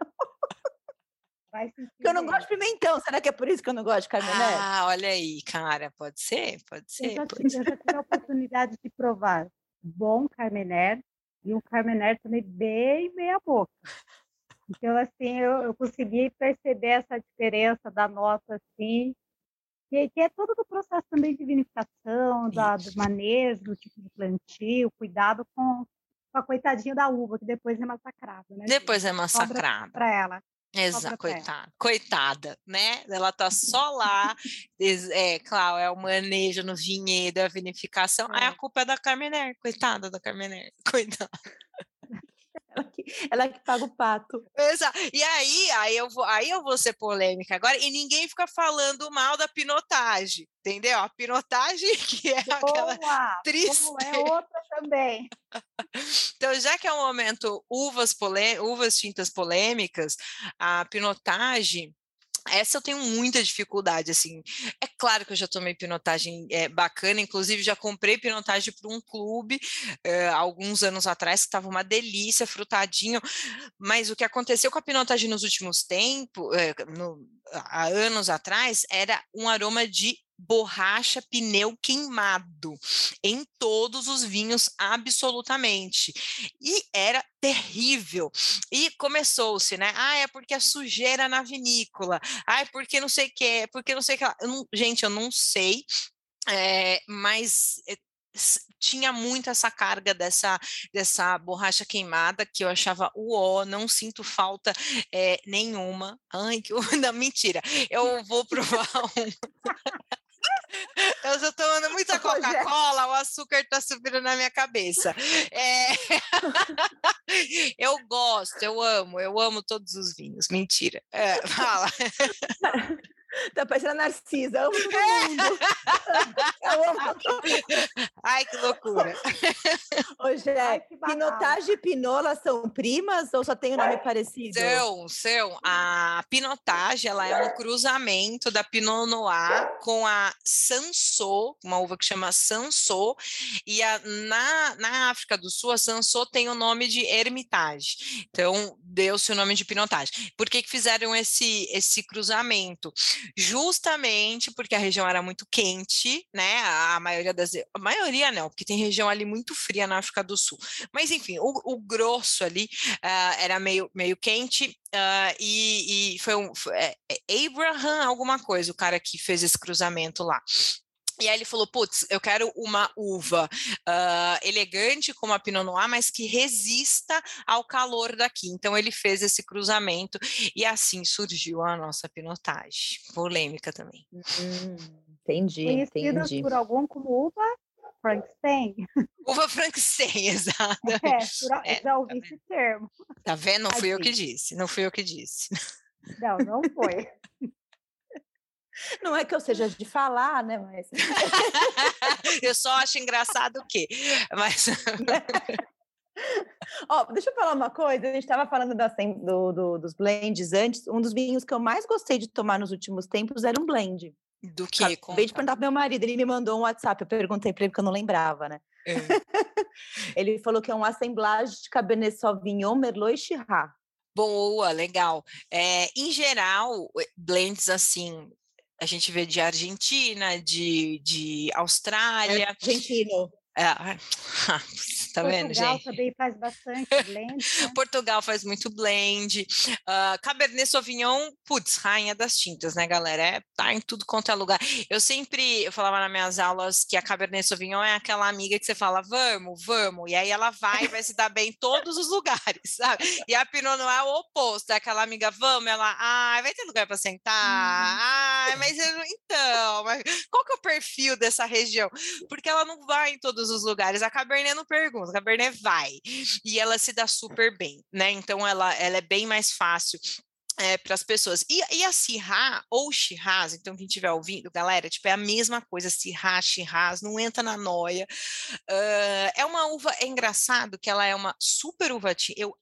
Vai Porque eu não gosto de pimentão. Será que é por isso que eu não gosto de carmené? Ah, olha aí, cara. Pode ser, pode ser. Eu já, pode ser. Eu já tive a oportunidade de provar bom carmené e um carmené também bem meia boca. Então, assim, eu, eu consegui perceber essa diferença da nota, assim, que, que é todo o processo também de vinificação, da, do manejo, do tipo de plantio, cuidado com, com a coitadinha da uva, que depois é massacrada, né? Depois é massacrada. Para ela. Exato, coitada, coitada, né? Ela tá só lá, é, claro, é o manejo no vinhedo, a vinificação, é. aí a culpa é da Carmener, coitada da Carmener, coitada. Ela que, ela que paga o pato. Exato. E aí, aí eu vou, aí eu vou ser polêmica agora, e ninguém fica falando mal da pinotagem, entendeu? A pinotagem que é Boa, aquela triste. é outra também. Então, já que é um momento uvas, polê, uvas tintas polêmicas, a pinotagem essa eu tenho muita dificuldade, assim. É claro que eu já tomei pinotagem é, bacana, inclusive já comprei pinotagem para um clube é, alguns anos atrás, que estava uma delícia, frutadinho. Mas o que aconteceu com a pinotagem nos últimos tempos, é, no, há anos atrás, era um aroma de borracha pneu queimado em todos os vinhos, absolutamente. E era terrível. E começou-se, né? Ah, é porque a sujeira na vinícola. Ah, é porque não sei o que, é porque não sei o que. Eu não, gente, eu não sei. É, mas eh, tinha muito essa carga dessa, dessa borracha queimada que eu achava uó, não sinto falta é, nenhuma. Ai, que não, mentira. Eu vou provar um. Eu estou tomando muita Coca-Cola, o açúcar está subindo na minha cabeça. É... eu gosto, eu amo, eu amo todos os vinhos. Mentira. É, fala. Tá parecendo a Narcisa, amo todo mundo. Eu amo todo mundo. Ai, que loucura. Ô, Jé, Pinotagem e Pinola são primas ou só tem o um nome parecido? São, são. A Pinotagem, ela é um cruzamento da Pinot Noir com a Sansô, uma uva que chama Sansô, e a, na, na África do Sul, a Sansô tem o nome de Hermitage. Então, deu-se o nome de Pinotagem. Por que, que fizeram esse, esse cruzamento? Justamente porque a região era muito quente, né? A maioria das. A maioria não, porque tem região ali muito fria na África do Sul. Mas, enfim, o, o grosso ali uh, era meio, meio quente. Uh, e, e, foi um foi, é, é Abraham, alguma coisa, o cara que fez esse cruzamento lá. E aí ele falou, putz, eu quero uma uva uh, elegante como a Pinot Noir, mas que resista ao calor daqui. Então ele fez esse cruzamento e assim surgiu a nossa pinotagem. Polêmica também. Hum, entendi, Conhecidas entendi. por algum como uva Frankenstein. Uva Frankenstein, exato. É, é, já ouvi tá esse termo. Tá vendo? Não fui eu que disse, não fui eu que disse. Não, não foi. Não é que eu seja de falar, né? Mas. eu só acho engraçado o quê? Mas. Ó, oh, deixa eu falar uma coisa. A gente estava falando da, do, do, dos blends antes. Um dos vinhos que eu mais gostei de tomar nos últimos tempos era um blend. Do que? Acabei de perguntar pro meu marido, ele me mandou um WhatsApp, eu perguntei para ele porque eu não lembrava, né? É. ele falou que é um assemblage de Cabernet Sauvignon, Merlot e Chirá. Boa, legal. É, em geral, blends assim, a gente vê de Argentina, de, de Austrália. Argentino. É, tá Portugal vendo, gente? também faz bastante blend. Né? Portugal faz muito blend. Uh, Cabernet Sauvignon, putz, rainha das tintas, né, galera? É, tá em tudo quanto é lugar. Eu sempre, eu falava nas minhas aulas que a Cabernet Sauvignon é aquela amiga que você fala, vamos, vamos, e aí ela vai, vai se dar bem em todos os lugares, sabe? E a Pinot Noir é o oposto, é aquela amiga, vamos, ela, ah, vai ter lugar para sentar? Uhum. Ah, mas eu, então, mas qual que é o perfil dessa região? Porque ela não vai em todos os lugares. A Cabernet não pergunta, a Cabernet vai. E ela se dá super bem, né? Então ela, ela é bem mais fácil é, para as pessoas. E, e, a Sirra ou Shiraz, então quem estiver ouvindo, galera, tipo, é a mesma coisa, Sirra, Shiraz, não entra na noia. Uh, é uma uva, é engraçado que ela é uma super uva, eu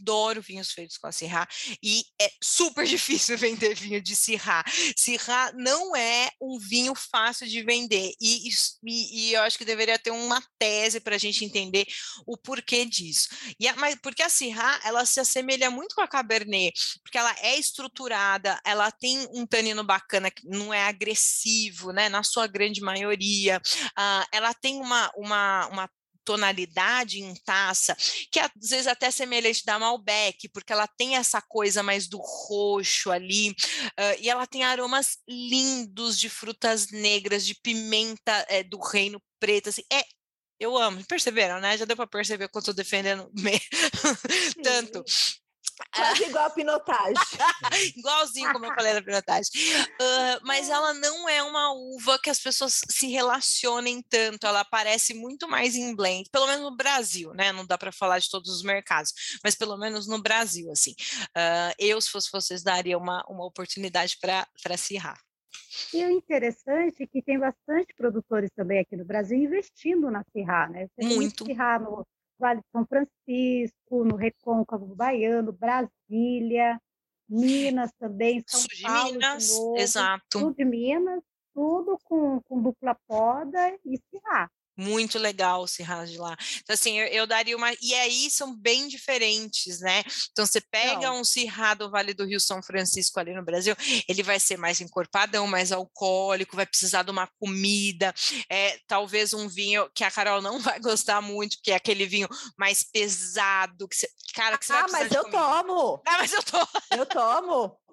adoro vinhos feitos com a Syrah e é super difícil vender vinho de Syrah. Syrah não é um vinho fácil de vender e, e, e eu acho que deveria ter uma tese para a gente entender o porquê disso. E a, mas porque a Syrah ela se assemelha muito com a Cabernet, porque ela é estruturada, ela tem um tanino bacana que não é agressivo, né? Na sua grande maioria, uh, ela tem uma, uma, uma tonalidade em taça, que às vezes até semelhante da Malbec, porque ela tem essa coisa mais do roxo ali, uh, e ela tem aromas lindos de frutas negras, de pimenta é, do reino preto, assim, é eu amo, perceberam, né? Já deu para perceber eu estou defendendo tanto. Quase igual a pinotagem. Igualzinho como eu falei da pinotagem. Uh, mas ela não é uma uva que as pessoas se relacionem tanto. Ela aparece muito mais em blend, pelo menos no Brasil, né? Não dá para falar de todos os mercados, mas pelo menos no Brasil, assim. Uh, eu, se fosse vocês, daria uma, uma oportunidade para acirrar. E o interessante é que tem bastante produtores também aqui no Brasil investindo na Sirra, né? Você Muito. No, Vale de São Francisco, no Recôncavo Baiano, Brasília, Minas também, São Sul de Paulo Minas, de novo, exato. Sul de Minas, tudo com, com dupla poda e cirrar. Muito legal o Cirras de lá. Então, assim, eu, eu, daria uma. E aí são bem diferentes, né? Então, você pega Não. um Cirrá do Vale do Rio São Francisco ali no Brasil, ele vai ser mais encorpadão, mais alcoólico, vai precisar de uma comida, é, talvez um vinho que a Carol não vai gostar muito, que é aquele vinho mais pesado. Que você, cara, que você ah, mas eu comida. tomo! Ah, mas eu tomo! Eu tomo!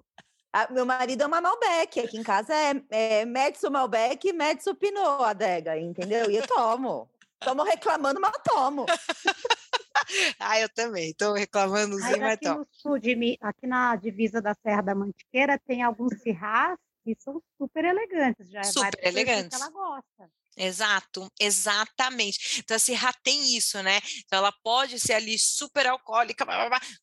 Ah, meu marido é uma Malbec, aqui em casa é, é Metsu Malbec e Metsu Pinot adega, entendeu? E eu tomo. Tomo reclamando, mas tomo. ah, eu também. Estou reclamando, mas tomo. No sul de, aqui na divisa da Serra da Mantiqueira tem alguns cirrás que são super elegantes. Já é super elegantes. Que ela gosta. Exato, exatamente. Então, a Sirra tem isso, né? Então, ela pode ser ali super alcoólica,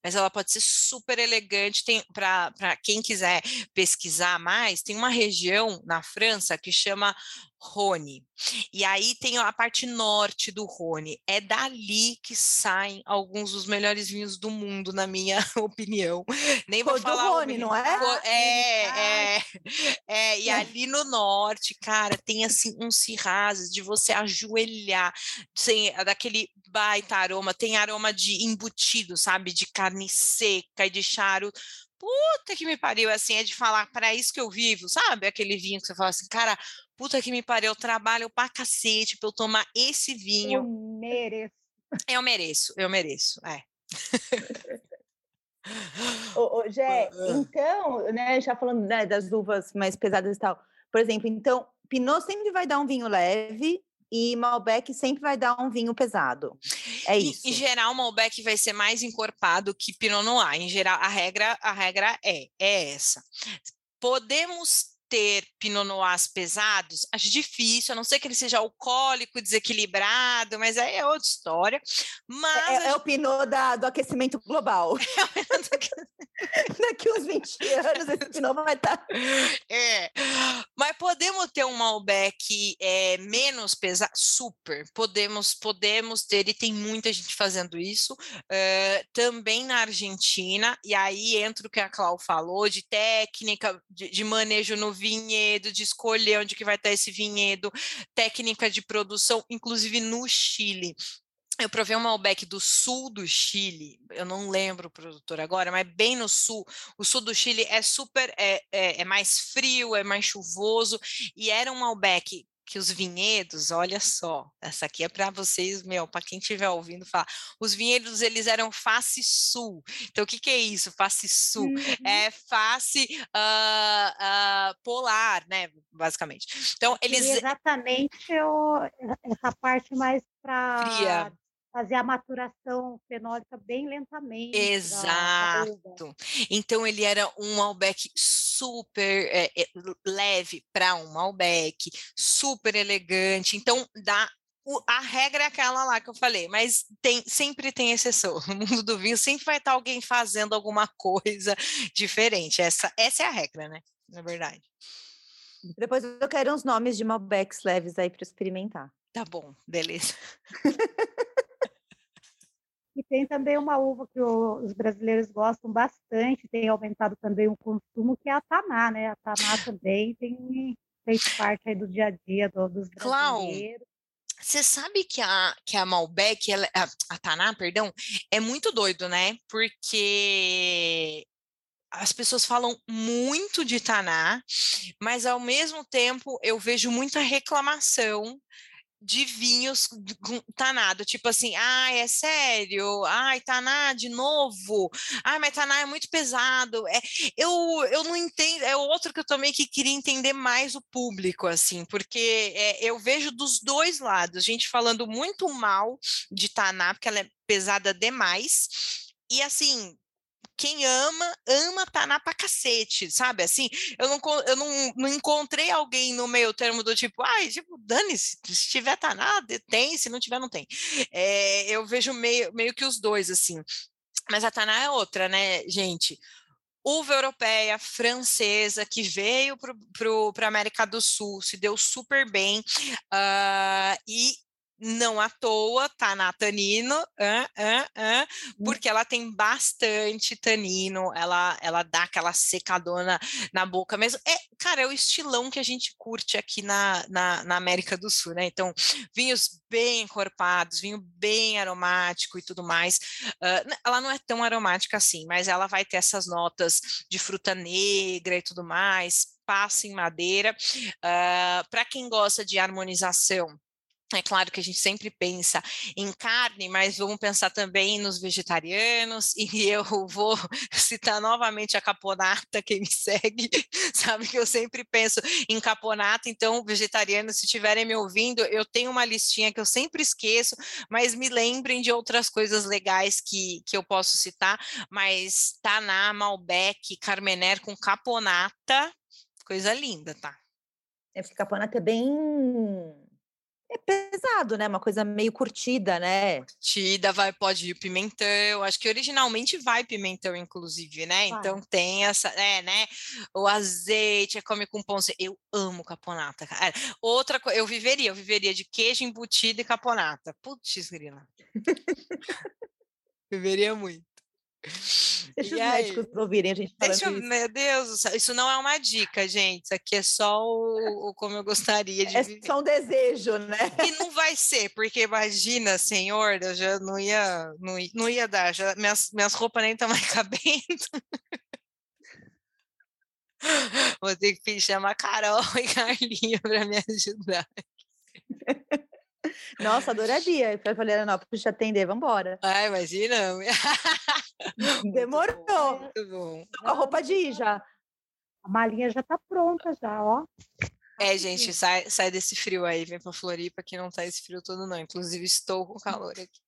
mas ela pode ser super elegante. Tem para quem quiser pesquisar mais, tem uma região na França que chama Rhône. E aí tem a parte norte do Rhône. É dali que saem alguns dos melhores vinhos do mundo, na minha opinião. Nem vou falar. Do Rhône, não é? É, é, é. E ali no norte, cara, tem assim uns cirrazes de você ajoelhar, sem, daquele baita aroma, tem aroma de embutido, sabe? De carne seca e de charuto puta que me pariu, assim, é de falar para isso que eu vivo, sabe? Aquele vinho que você fala assim, cara, puta que me pariu, eu trabalho pra cacete pra eu tomar esse vinho. Eu mereço. Eu mereço, eu mereço, é. ô, ô, Gé, então, né, já falando né, das uvas mais pesadas e tal, por exemplo, então, Pinot sempre vai dar um vinho leve, e Malbec sempre vai dar um vinho pesado. É isso. Em, em geral, Malbec vai ser mais encorpado que Pinot Noir. Em geral, a regra, a regra é, é essa. Podemos ter Pinot Noirs pesados, acho difícil, a não ser que ele seja alcoólico, desequilibrado, mas aí é outra história. É, mas é, é o Pinot da, do aquecimento global. Daqui uns 20 anos esse Pinot vai estar. Tá é, mas podemos ter um Malbec é, menos pesado? Super, podemos, podemos ter, e tem muita gente fazendo isso, uh, também na Argentina, e aí entra o que a Clau falou de técnica, de, de manejo no vinhedo, de escolher onde que vai estar esse vinhedo, técnica de produção, inclusive no Chile. Eu provei um Malbec do sul do Chile, eu não lembro o produtor agora, mas bem no sul. O sul do Chile é super, é, é, é mais frio, é mais chuvoso, e era um Malbec que os vinhedos, olha só, essa aqui é para vocês, meu, para quem estiver ouvindo falar, os vinhedos eles eram face sul. Então o que, que é isso? Face sul uhum. é face uh, uh, polar, né? Basicamente. Então eles e exatamente o, essa parte mais para fazer a maturação fenólica bem lentamente. Exato. Da, da então ele era um Malbec super é, é, leve para um Malbec, super elegante. Então dá a regra é aquela lá que eu falei, mas tem, sempre tem exceção. No mundo do vinho sempre vai estar alguém fazendo alguma coisa diferente. Essa, essa é a regra, né? Na verdade. Depois eu quero uns nomes de Malbecs leves aí para experimentar. Tá bom, beleza. E tem também uma uva que os brasileiros gostam bastante, tem aumentado também o consumo, que é a Taná, né? A Taná também tem feito parte aí do dia a dia do, dos brasileiros. Você sabe que a, que a Malbec, ela, a, a Taná, perdão, é muito doido, né? Porque as pessoas falam muito de Taná, mas ao mesmo tempo eu vejo muita reclamação de vinhos tanado, tipo assim, ai, é sério, ai, taná de novo, ai, mas taná é muito pesado, é, eu, eu não entendo, é outro que eu também que queria entender mais o público, assim, porque é, eu vejo dos dois lados, gente falando muito mal de taná, porque ela é pesada demais, e assim, quem ama, ama Taná pra cacete, sabe? Assim, eu não, eu não, não encontrei alguém no meio termo do tipo, ai, tipo, dane-se, se tiver Taná, tem, se não tiver, não tem. É, eu vejo meio, meio que os dois, assim. Mas a Taná é outra, né, gente? uva europeia, francesa, que veio para a América do Sul, se deu super bem, uh, e não à toa tá na tanino, uh, uh, uh, porque ela tem bastante tanino, ela, ela dá aquela secadona na boca mesmo. É, cara, é o estilão que a gente curte aqui na, na, na América do Sul, né? Então, vinhos bem encorpados, vinho bem aromático e tudo mais. ela não é tão aromática assim, mas ela vai ter essas notas de fruta negra e tudo mais, passa em madeira. Para quem gosta de harmonização, é claro que a gente sempre pensa em carne, mas vamos pensar também nos vegetarianos, e eu vou citar novamente a caponata, quem me segue sabe que eu sempre penso em caponata, então, vegetarianos, se estiverem me ouvindo, eu tenho uma listinha que eu sempre esqueço, mas me lembrem de outras coisas legais que, que eu posso citar, mas Taná, Malbec, Carmener com caponata, coisa linda, tá? É caponata é bem é pesado, né? Uma coisa meio curtida, né? Curtida, vai, pode ir pimentão. Acho que originalmente vai pimentão, inclusive, né? Vai. Então tem essa, é, né? O azeite, é come com pão. Eu amo caponata, cara. Outra coisa, eu viveria, eu viveria de queijo embutido e caponata. Putz, grila. viveria muito. Deixa e os aí? médicos ouvirem a gente falando Deixa, isso. Meu Deus, isso não é uma dica, gente. Isso aqui é só o, o como eu gostaria de É viver. só um desejo, né? E não vai ser, porque imagina, senhor, eu já não ia, não, não ia dar, já, minhas, minhas roupas nem estão mais cabendo. Vou ter que chamar Carol e Carlinho para me ajudar. Nossa, adoraria ir para Florianópolis te atender, vamos embora. Ah, imagina. Demorou. Muito bom. Tô com a roupa de ir já. A malinha já tá pronta já, ó. É, gente, sai, sai desse frio aí, vem pra Floripa que não tá esse frio todo não. Inclusive estou com calor aqui.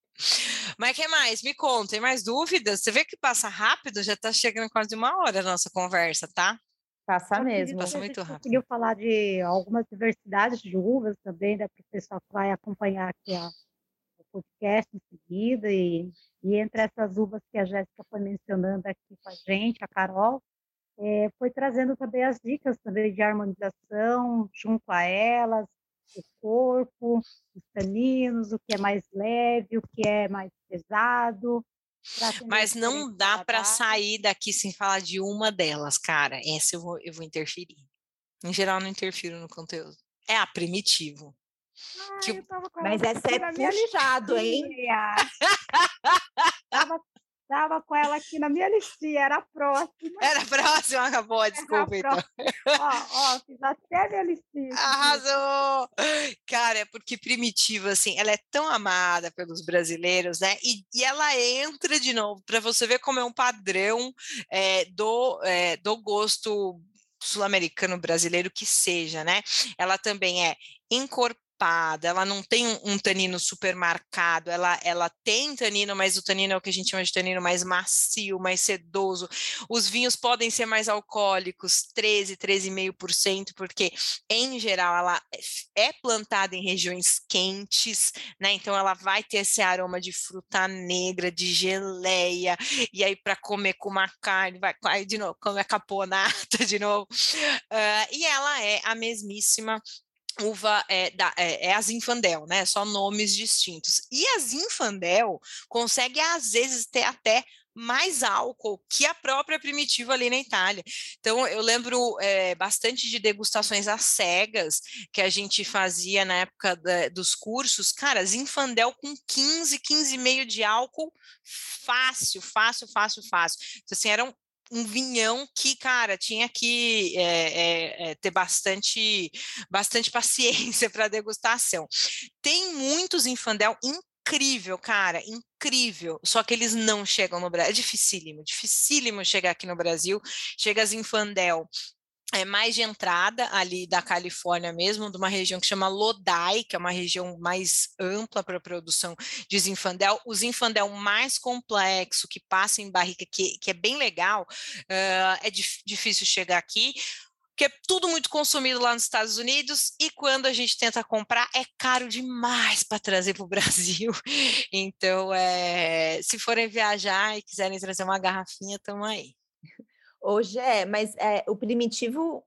Mas que mais? Me conta, tem mais dúvidas? Você vê que passa rápido? Já tá chegando quase uma hora a nossa conversa, tá? Passa mesmo. Passa muito rápido. conseguiu falar de algumas diversidades de uvas também, da né, para o pessoal que vai acompanhar aqui a, o podcast em seguida. E, e entre essas uvas que a Jéssica foi mencionando aqui com a gente, a Carol, é, foi trazendo também as dicas também de harmonização junto a elas, o corpo, os taninos, o que é mais leve, o que é mais pesado, mas não dá para sair daqui sem falar de uma delas, cara. Essa eu vou, eu vou interferir. Em geral, não interfiro no conteúdo. É a primitivo. Ai, que... Mas essa é puxado, hein? tava, Estava com ela aqui na minha listinha, era a próxima. Era a próxima, acabou, desculpa então. Ó, ó, fiz até minha listinha. Arrasou! Cara, é porque Primitiva, assim, ela é tão amada pelos brasileiros, né? E, e ela entra de novo, para você ver como é um padrão é, do, é, do gosto sul-americano brasileiro que seja, né? Ela também é incorporada ela não tem um, tanino super marcado, ela, ela tem tanino, mas o tanino é o que a gente chama de tanino mais macio, mais sedoso. Os vinhos podem ser mais alcoólicos, 13, 13,5%, porque em geral ela é, é plantada em regiões quentes, né? Então ela vai ter esse aroma de fruta negra, de geleia, e aí para comer com uma carne, vai de novo, comer caponata de novo. Uh, e ela é a mesmíssima uva é, da, é, é, a Zinfandel, né? Só nomes distintos. E a Zinfandel consegue, às vezes, ter até mais álcool que a própria primitiva ali na Itália. Então, eu lembro é, bastante de degustações às cegas que a gente fazia na época da, dos cursos. Cara, Zinfandel com 15, 15,5 de álcool, fácil, fácil, fácil, fácil. Então, assim, eram um vinhão que, cara, tinha que é, é, ter bastante, bastante paciência para degustação. Tem muitos Infandel incrível, cara, incrível. Só que eles não chegam no Brasil. É dificílimo, dificílimo chegar aqui no Brasil. Chega as Infandel é mais de entrada ali da Califórnia mesmo, de uma região que chama Lodai, que é uma região mais ampla para a produção de Zinfandel. O Zinfandel mais complexo, que passa em barrica, que, que é bem legal, uh, é dif difícil chegar aqui, porque é tudo muito consumido lá nos Estados Unidos e quando a gente tenta comprar é caro demais para trazer para o Brasil. Então, é, se forem viajar e quiserem trazer uma garrafinha, estamos aí. Hoje é, mas é, o primitivo,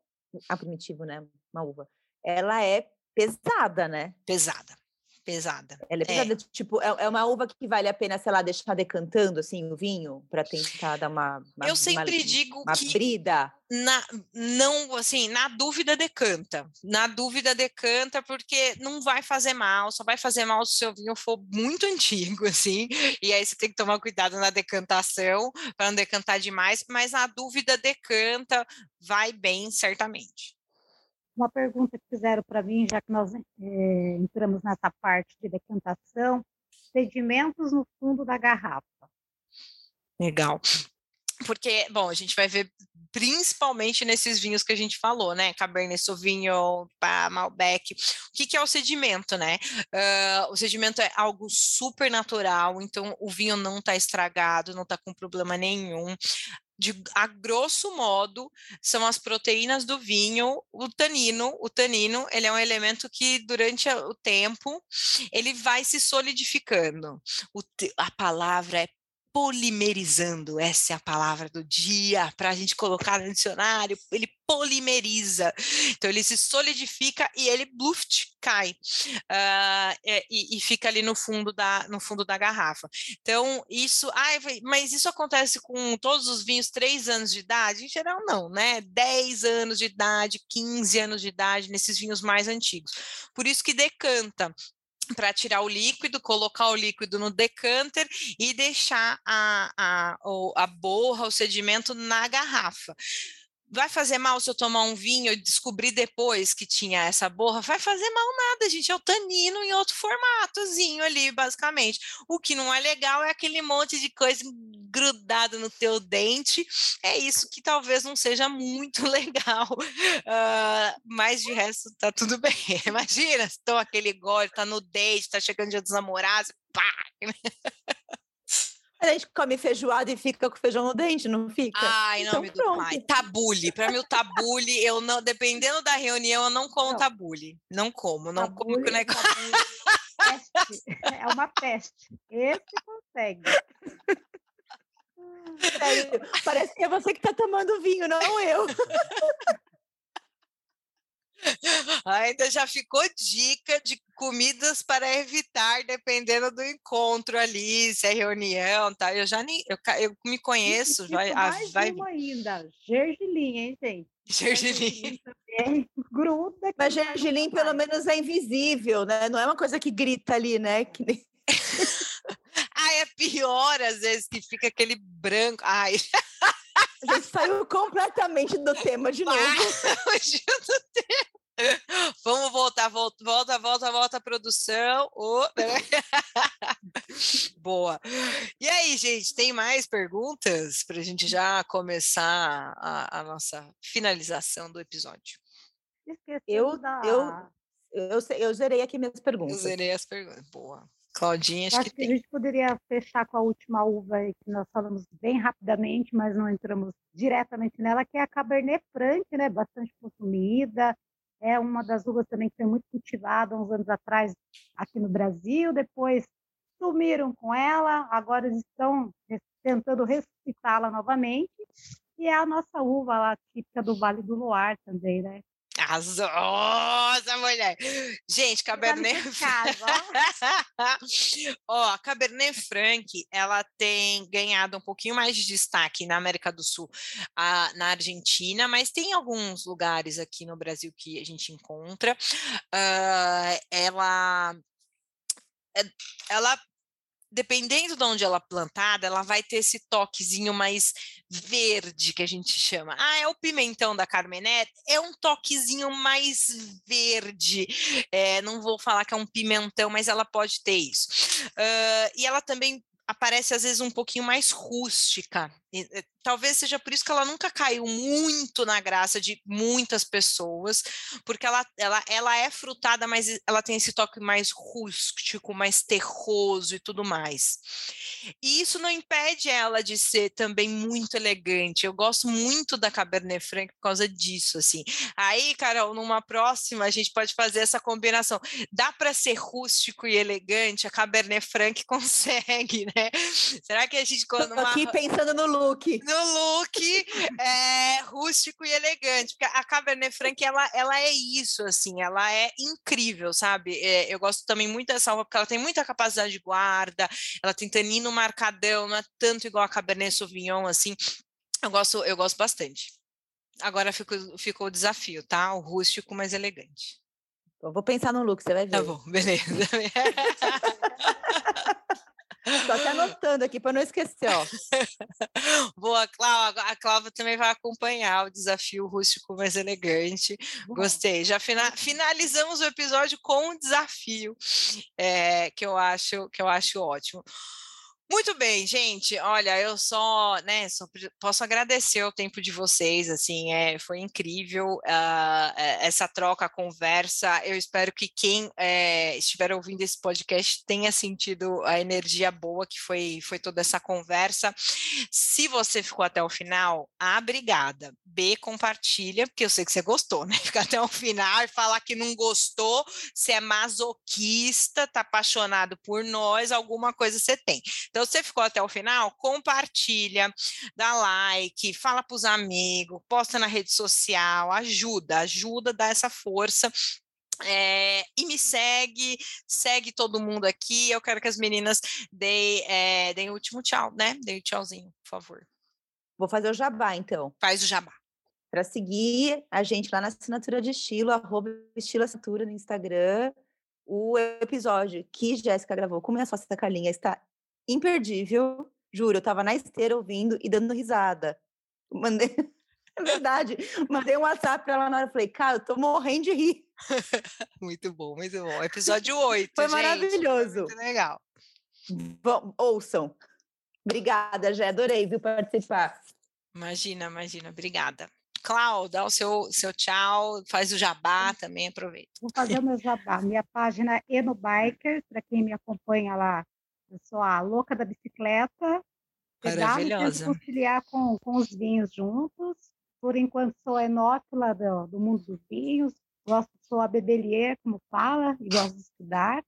a primitivo, né? Uma uva, ela é pesada, né? Pesada pesada. Ela é pesada, é. tipo, é, é, uma uva que vale a pena, sei lá, deixar decantando, assim, o vinho, para tentar dar uma, uma Eu sempre uma, digo uma que... brida. Na, não, assim, na dúvida decanta. Na dúvida decanta, porque não vai fazer mal, só vai fazer mal se o seu vinho for muito antigo, assim, e aí você tem que tomar cuidado na decantação, para não decantar demais, mas na dúvida decanta, vai bem, certamente uma pergunta que fizeram para mim, já que nós é, entramos nessa parte de decantação, sedimentos no fundo da garrafa. Legal. Porque, bom, a gente vai ver principalmente nesses vinhos que a gente falou, né? Cabernet Sauvignon, Malbec. O que, que é o sedimento, né? Uh, o sedimento é algo super natural, então o vinho não está estragado, não está com problema nenhum de, a grosso modo, são as proteínas do vinho, o tanino. O tanino, ele é um elemento que, durante o tempo, ele vai se solidificando. O, a palavra é polimerizando, essa é a palavra do dia, para a gente colocar no dicionário, ele polimeriza, então ele se solidifica e ele bluft, cai, uh, e, e, fica ali no fundo, da, no fundo da garrafa. Então, isso, ai, mas isso acontece com todos os vinhos três anos de idade? Em geral, não, né? 10 anos de idade, 15 anos de idade, nesses vinhos mais antigos. Por isso que decanta, para tirar o líquido, colocar o líquido no decanter e deixar a, a, a borra, o sedimento na garrafa. Vai fazer mal se eu tomar um vinho e descobrir depois que tinha essa borra? Vai fazer mal nada, gente. É o tanino em outro formatozinho ali, basicamente. O que não é legal é aquele monte de coisa grudada no teu dente. É isso que talvez não seja muito legal. Uh, mas de resto tá tudo bem. Imagina, estou aquele gole, tá no dente, tá chegando dia dos namorados, pá! A gente come feijoada e fica com feijão no dente, não fica? Ai, não então, me do pai. Tabule. Para mim, o tabule, eu não, dependendo da reunião, eu não como não. tabule. Não como, não tabule, como com o negócio. É uma peste. Esse consegue. Parece que é você que está tomando vinho, não eu. Ainda já ficou dica de comidas para evitar, dependendo do encontro ali, se é reunião, tá? Eu já nem, eu, eu me conheço, e, vai, mais vai. Uma ainda, gergelim, hein, gente? Gergelim. gruda. Mas gergelim pelo menos é invisível, né? Não é uma coisa que grita ali, né? Que... ah, é pior às vezes que fica aquele branco. Ai. A gente saiu completamente do tema de novo. Vamos voltar, volta, volta, volta, volta a produção. Oh, Boa. E aí, gente, tem mais perguntas para a gente já começar a, a, nossa finalização do episódio? Eu, eu, eu, eu zerei aqui minhas perguntas. Eu zerei as perguntas. Boa. Claudinha, acho, acho que, que, a gente poderia fechar com a última uva aí, que nós falamos bem rapidamente, mas não entramos diretamente nela, que é a Cabernet Franc, né? Bastante consumida. É uma das uvas também que foi muito cultivada uns anos atrás aqui no Brasil. Depois sumiram com ela, agora eles estão tentando ressuscitá-la novamente. E é a nossa uva lá, típica do Vale do Loire também, né? Arrasou, essa mulher. Gente, Cabernet ó, a Cabernet Franc, ela tem ganhado um pouquinho mais de destaque na América do Sul, a, na Argentina, mas tem alguns lugares aqui no Brasil que a gente encontra. Uh, ela é, ela dependendo de onde ela é plantada, ela vai ter esse toquezinho mais verde que a gente chama. Ah, é o pimentão da Carmenet? É um toquezinho mais verde. É, não vou falar que é um pimentão, mas ela pode ter isso. Uh, e ela também aparece às vezes um pouquinho mais rústica. E, eh, talvez seja por isso que ela nunca caiu muito na graça de muitas pessoas, porque ela, ela, ela é frutada, mas ela tem esse toque mais rústico, mais terroso e tudo mais. E isso não impede ela de ser também muito elegante. Eu gosto muito da Cabernet Franc por causa disso, assim. Aí, Carol, numa próxima a gente pode fazer essa combinação. Dá para ser rústico e elegante? A Cabernet Franc consegue, né? Será que a gente quando uma... aqui pensando no look. No look é, rústico e elegante, porque a Cabernet Franc ela, ela é isso, assim, ela é incrível, sabe? É, eu gosto também muito dessa uva porque ela tem muita capacidade de guarda, ela tem tanino marcadão, não é tanto igual a Cabernet Sauvignon, assim. Eu gosto, eu gosto bastante. Agora ficou, ficou o desafio, tá? O rústico mais elegante. Eu vou pensar no look, você vai tá ver. Tá bom, beleza. Estou até anotando aqui para não esquecer, ó. Boa, Cláudia. A Cláudia também vai acompanhar o desafio rústico mais elegante. Gostei. Já fina finalizamos o episódio com um desafio é, que eu acho que eu acho ótimo. Muito bem, gente. Olha, eu só, né, só posso agradecer o tempo de vocês, assim, é, foi incrível uh, essa troca, conversa. Eu espero que quem é, estiver ouvindo esse podcast tenha sentido a energia boa que foi, foi toda essa conversa. Se você ficou até o final, A, obrigada. B, compartilha, porque eu sei que você gostou, né? Ficar até o final e falar que não gostou, se é masoquista, tá apaixonado por nós, alguma coisa você tem. Então, você ficou até o final, compartilha, dá like, fala para os amigos, posta na rede social, ajuda, ajuda, dá essa força é, e me segue, segue todo mundo aqui. Eu quero que as meninas deem, é, deem o último tchau, né? Deem o tchauzinho, por favor. Vou fazer o jabá, então. Faz o jabá. Para seguir a gente lá na assinatura de estilo, arroba estilo assinatura no Instagram. O episódio que Jéssica gravou com minha sócia Carlinha está imperdível. Juro, eu tava na esteira ouvindo e dando risada. Mandei. É verdade. Mandei um WhatsApp pra ela na hora. Falei, cara, eu tô morrendo de rir. muito bom, muito bom. Episódio 8. Foi gente. maravilhoso. Muito legal. Bom, ouçam. Obrigada, Jé. Adorei, viu, participar. Imagina, imagina. Obrigada. Cláudia, dá o seu, seu tchau, faz o jabá também, aproveita. Vou fazer o meu jabá. Minha página é no Biker, para quem me acompanha lá eu sou a louca da bicicleta. Maravilhosa. conciliar com, com os vinhos juntos. Por enquanto, sou enófila do, do mundo dos vinhos. Gosto, sou a bebelier, como fala, e gosto de estudar.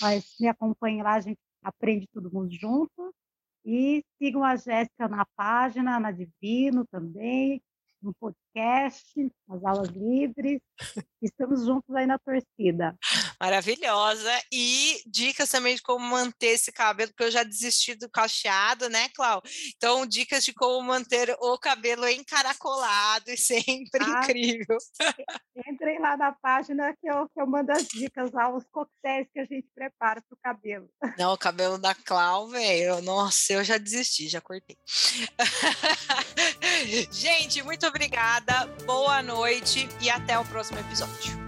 Mas me acompanhe lá, a gente aprende todo mundo junto. E sigam a Jéssica na página, na Divino também. No podcast, nas aulas livres. Estamos juntos aí na torcida. Maravilhosa. E dicas também de como manter esse cabelo, porque eu já desisti do cacheado, né, Clau? Então, dicas de como manter o cabelo encaracolado e sempre ah, incrível. Entrem lá na página que eu, que eu mando as dicas lá, os coquetéis que a gente prepara para o cabelo. Não, o cabelo da Clau, velho. Nossa, eu já desisti, já cortei. gente, muito obrigada. Boa noite e até o próximo episódio.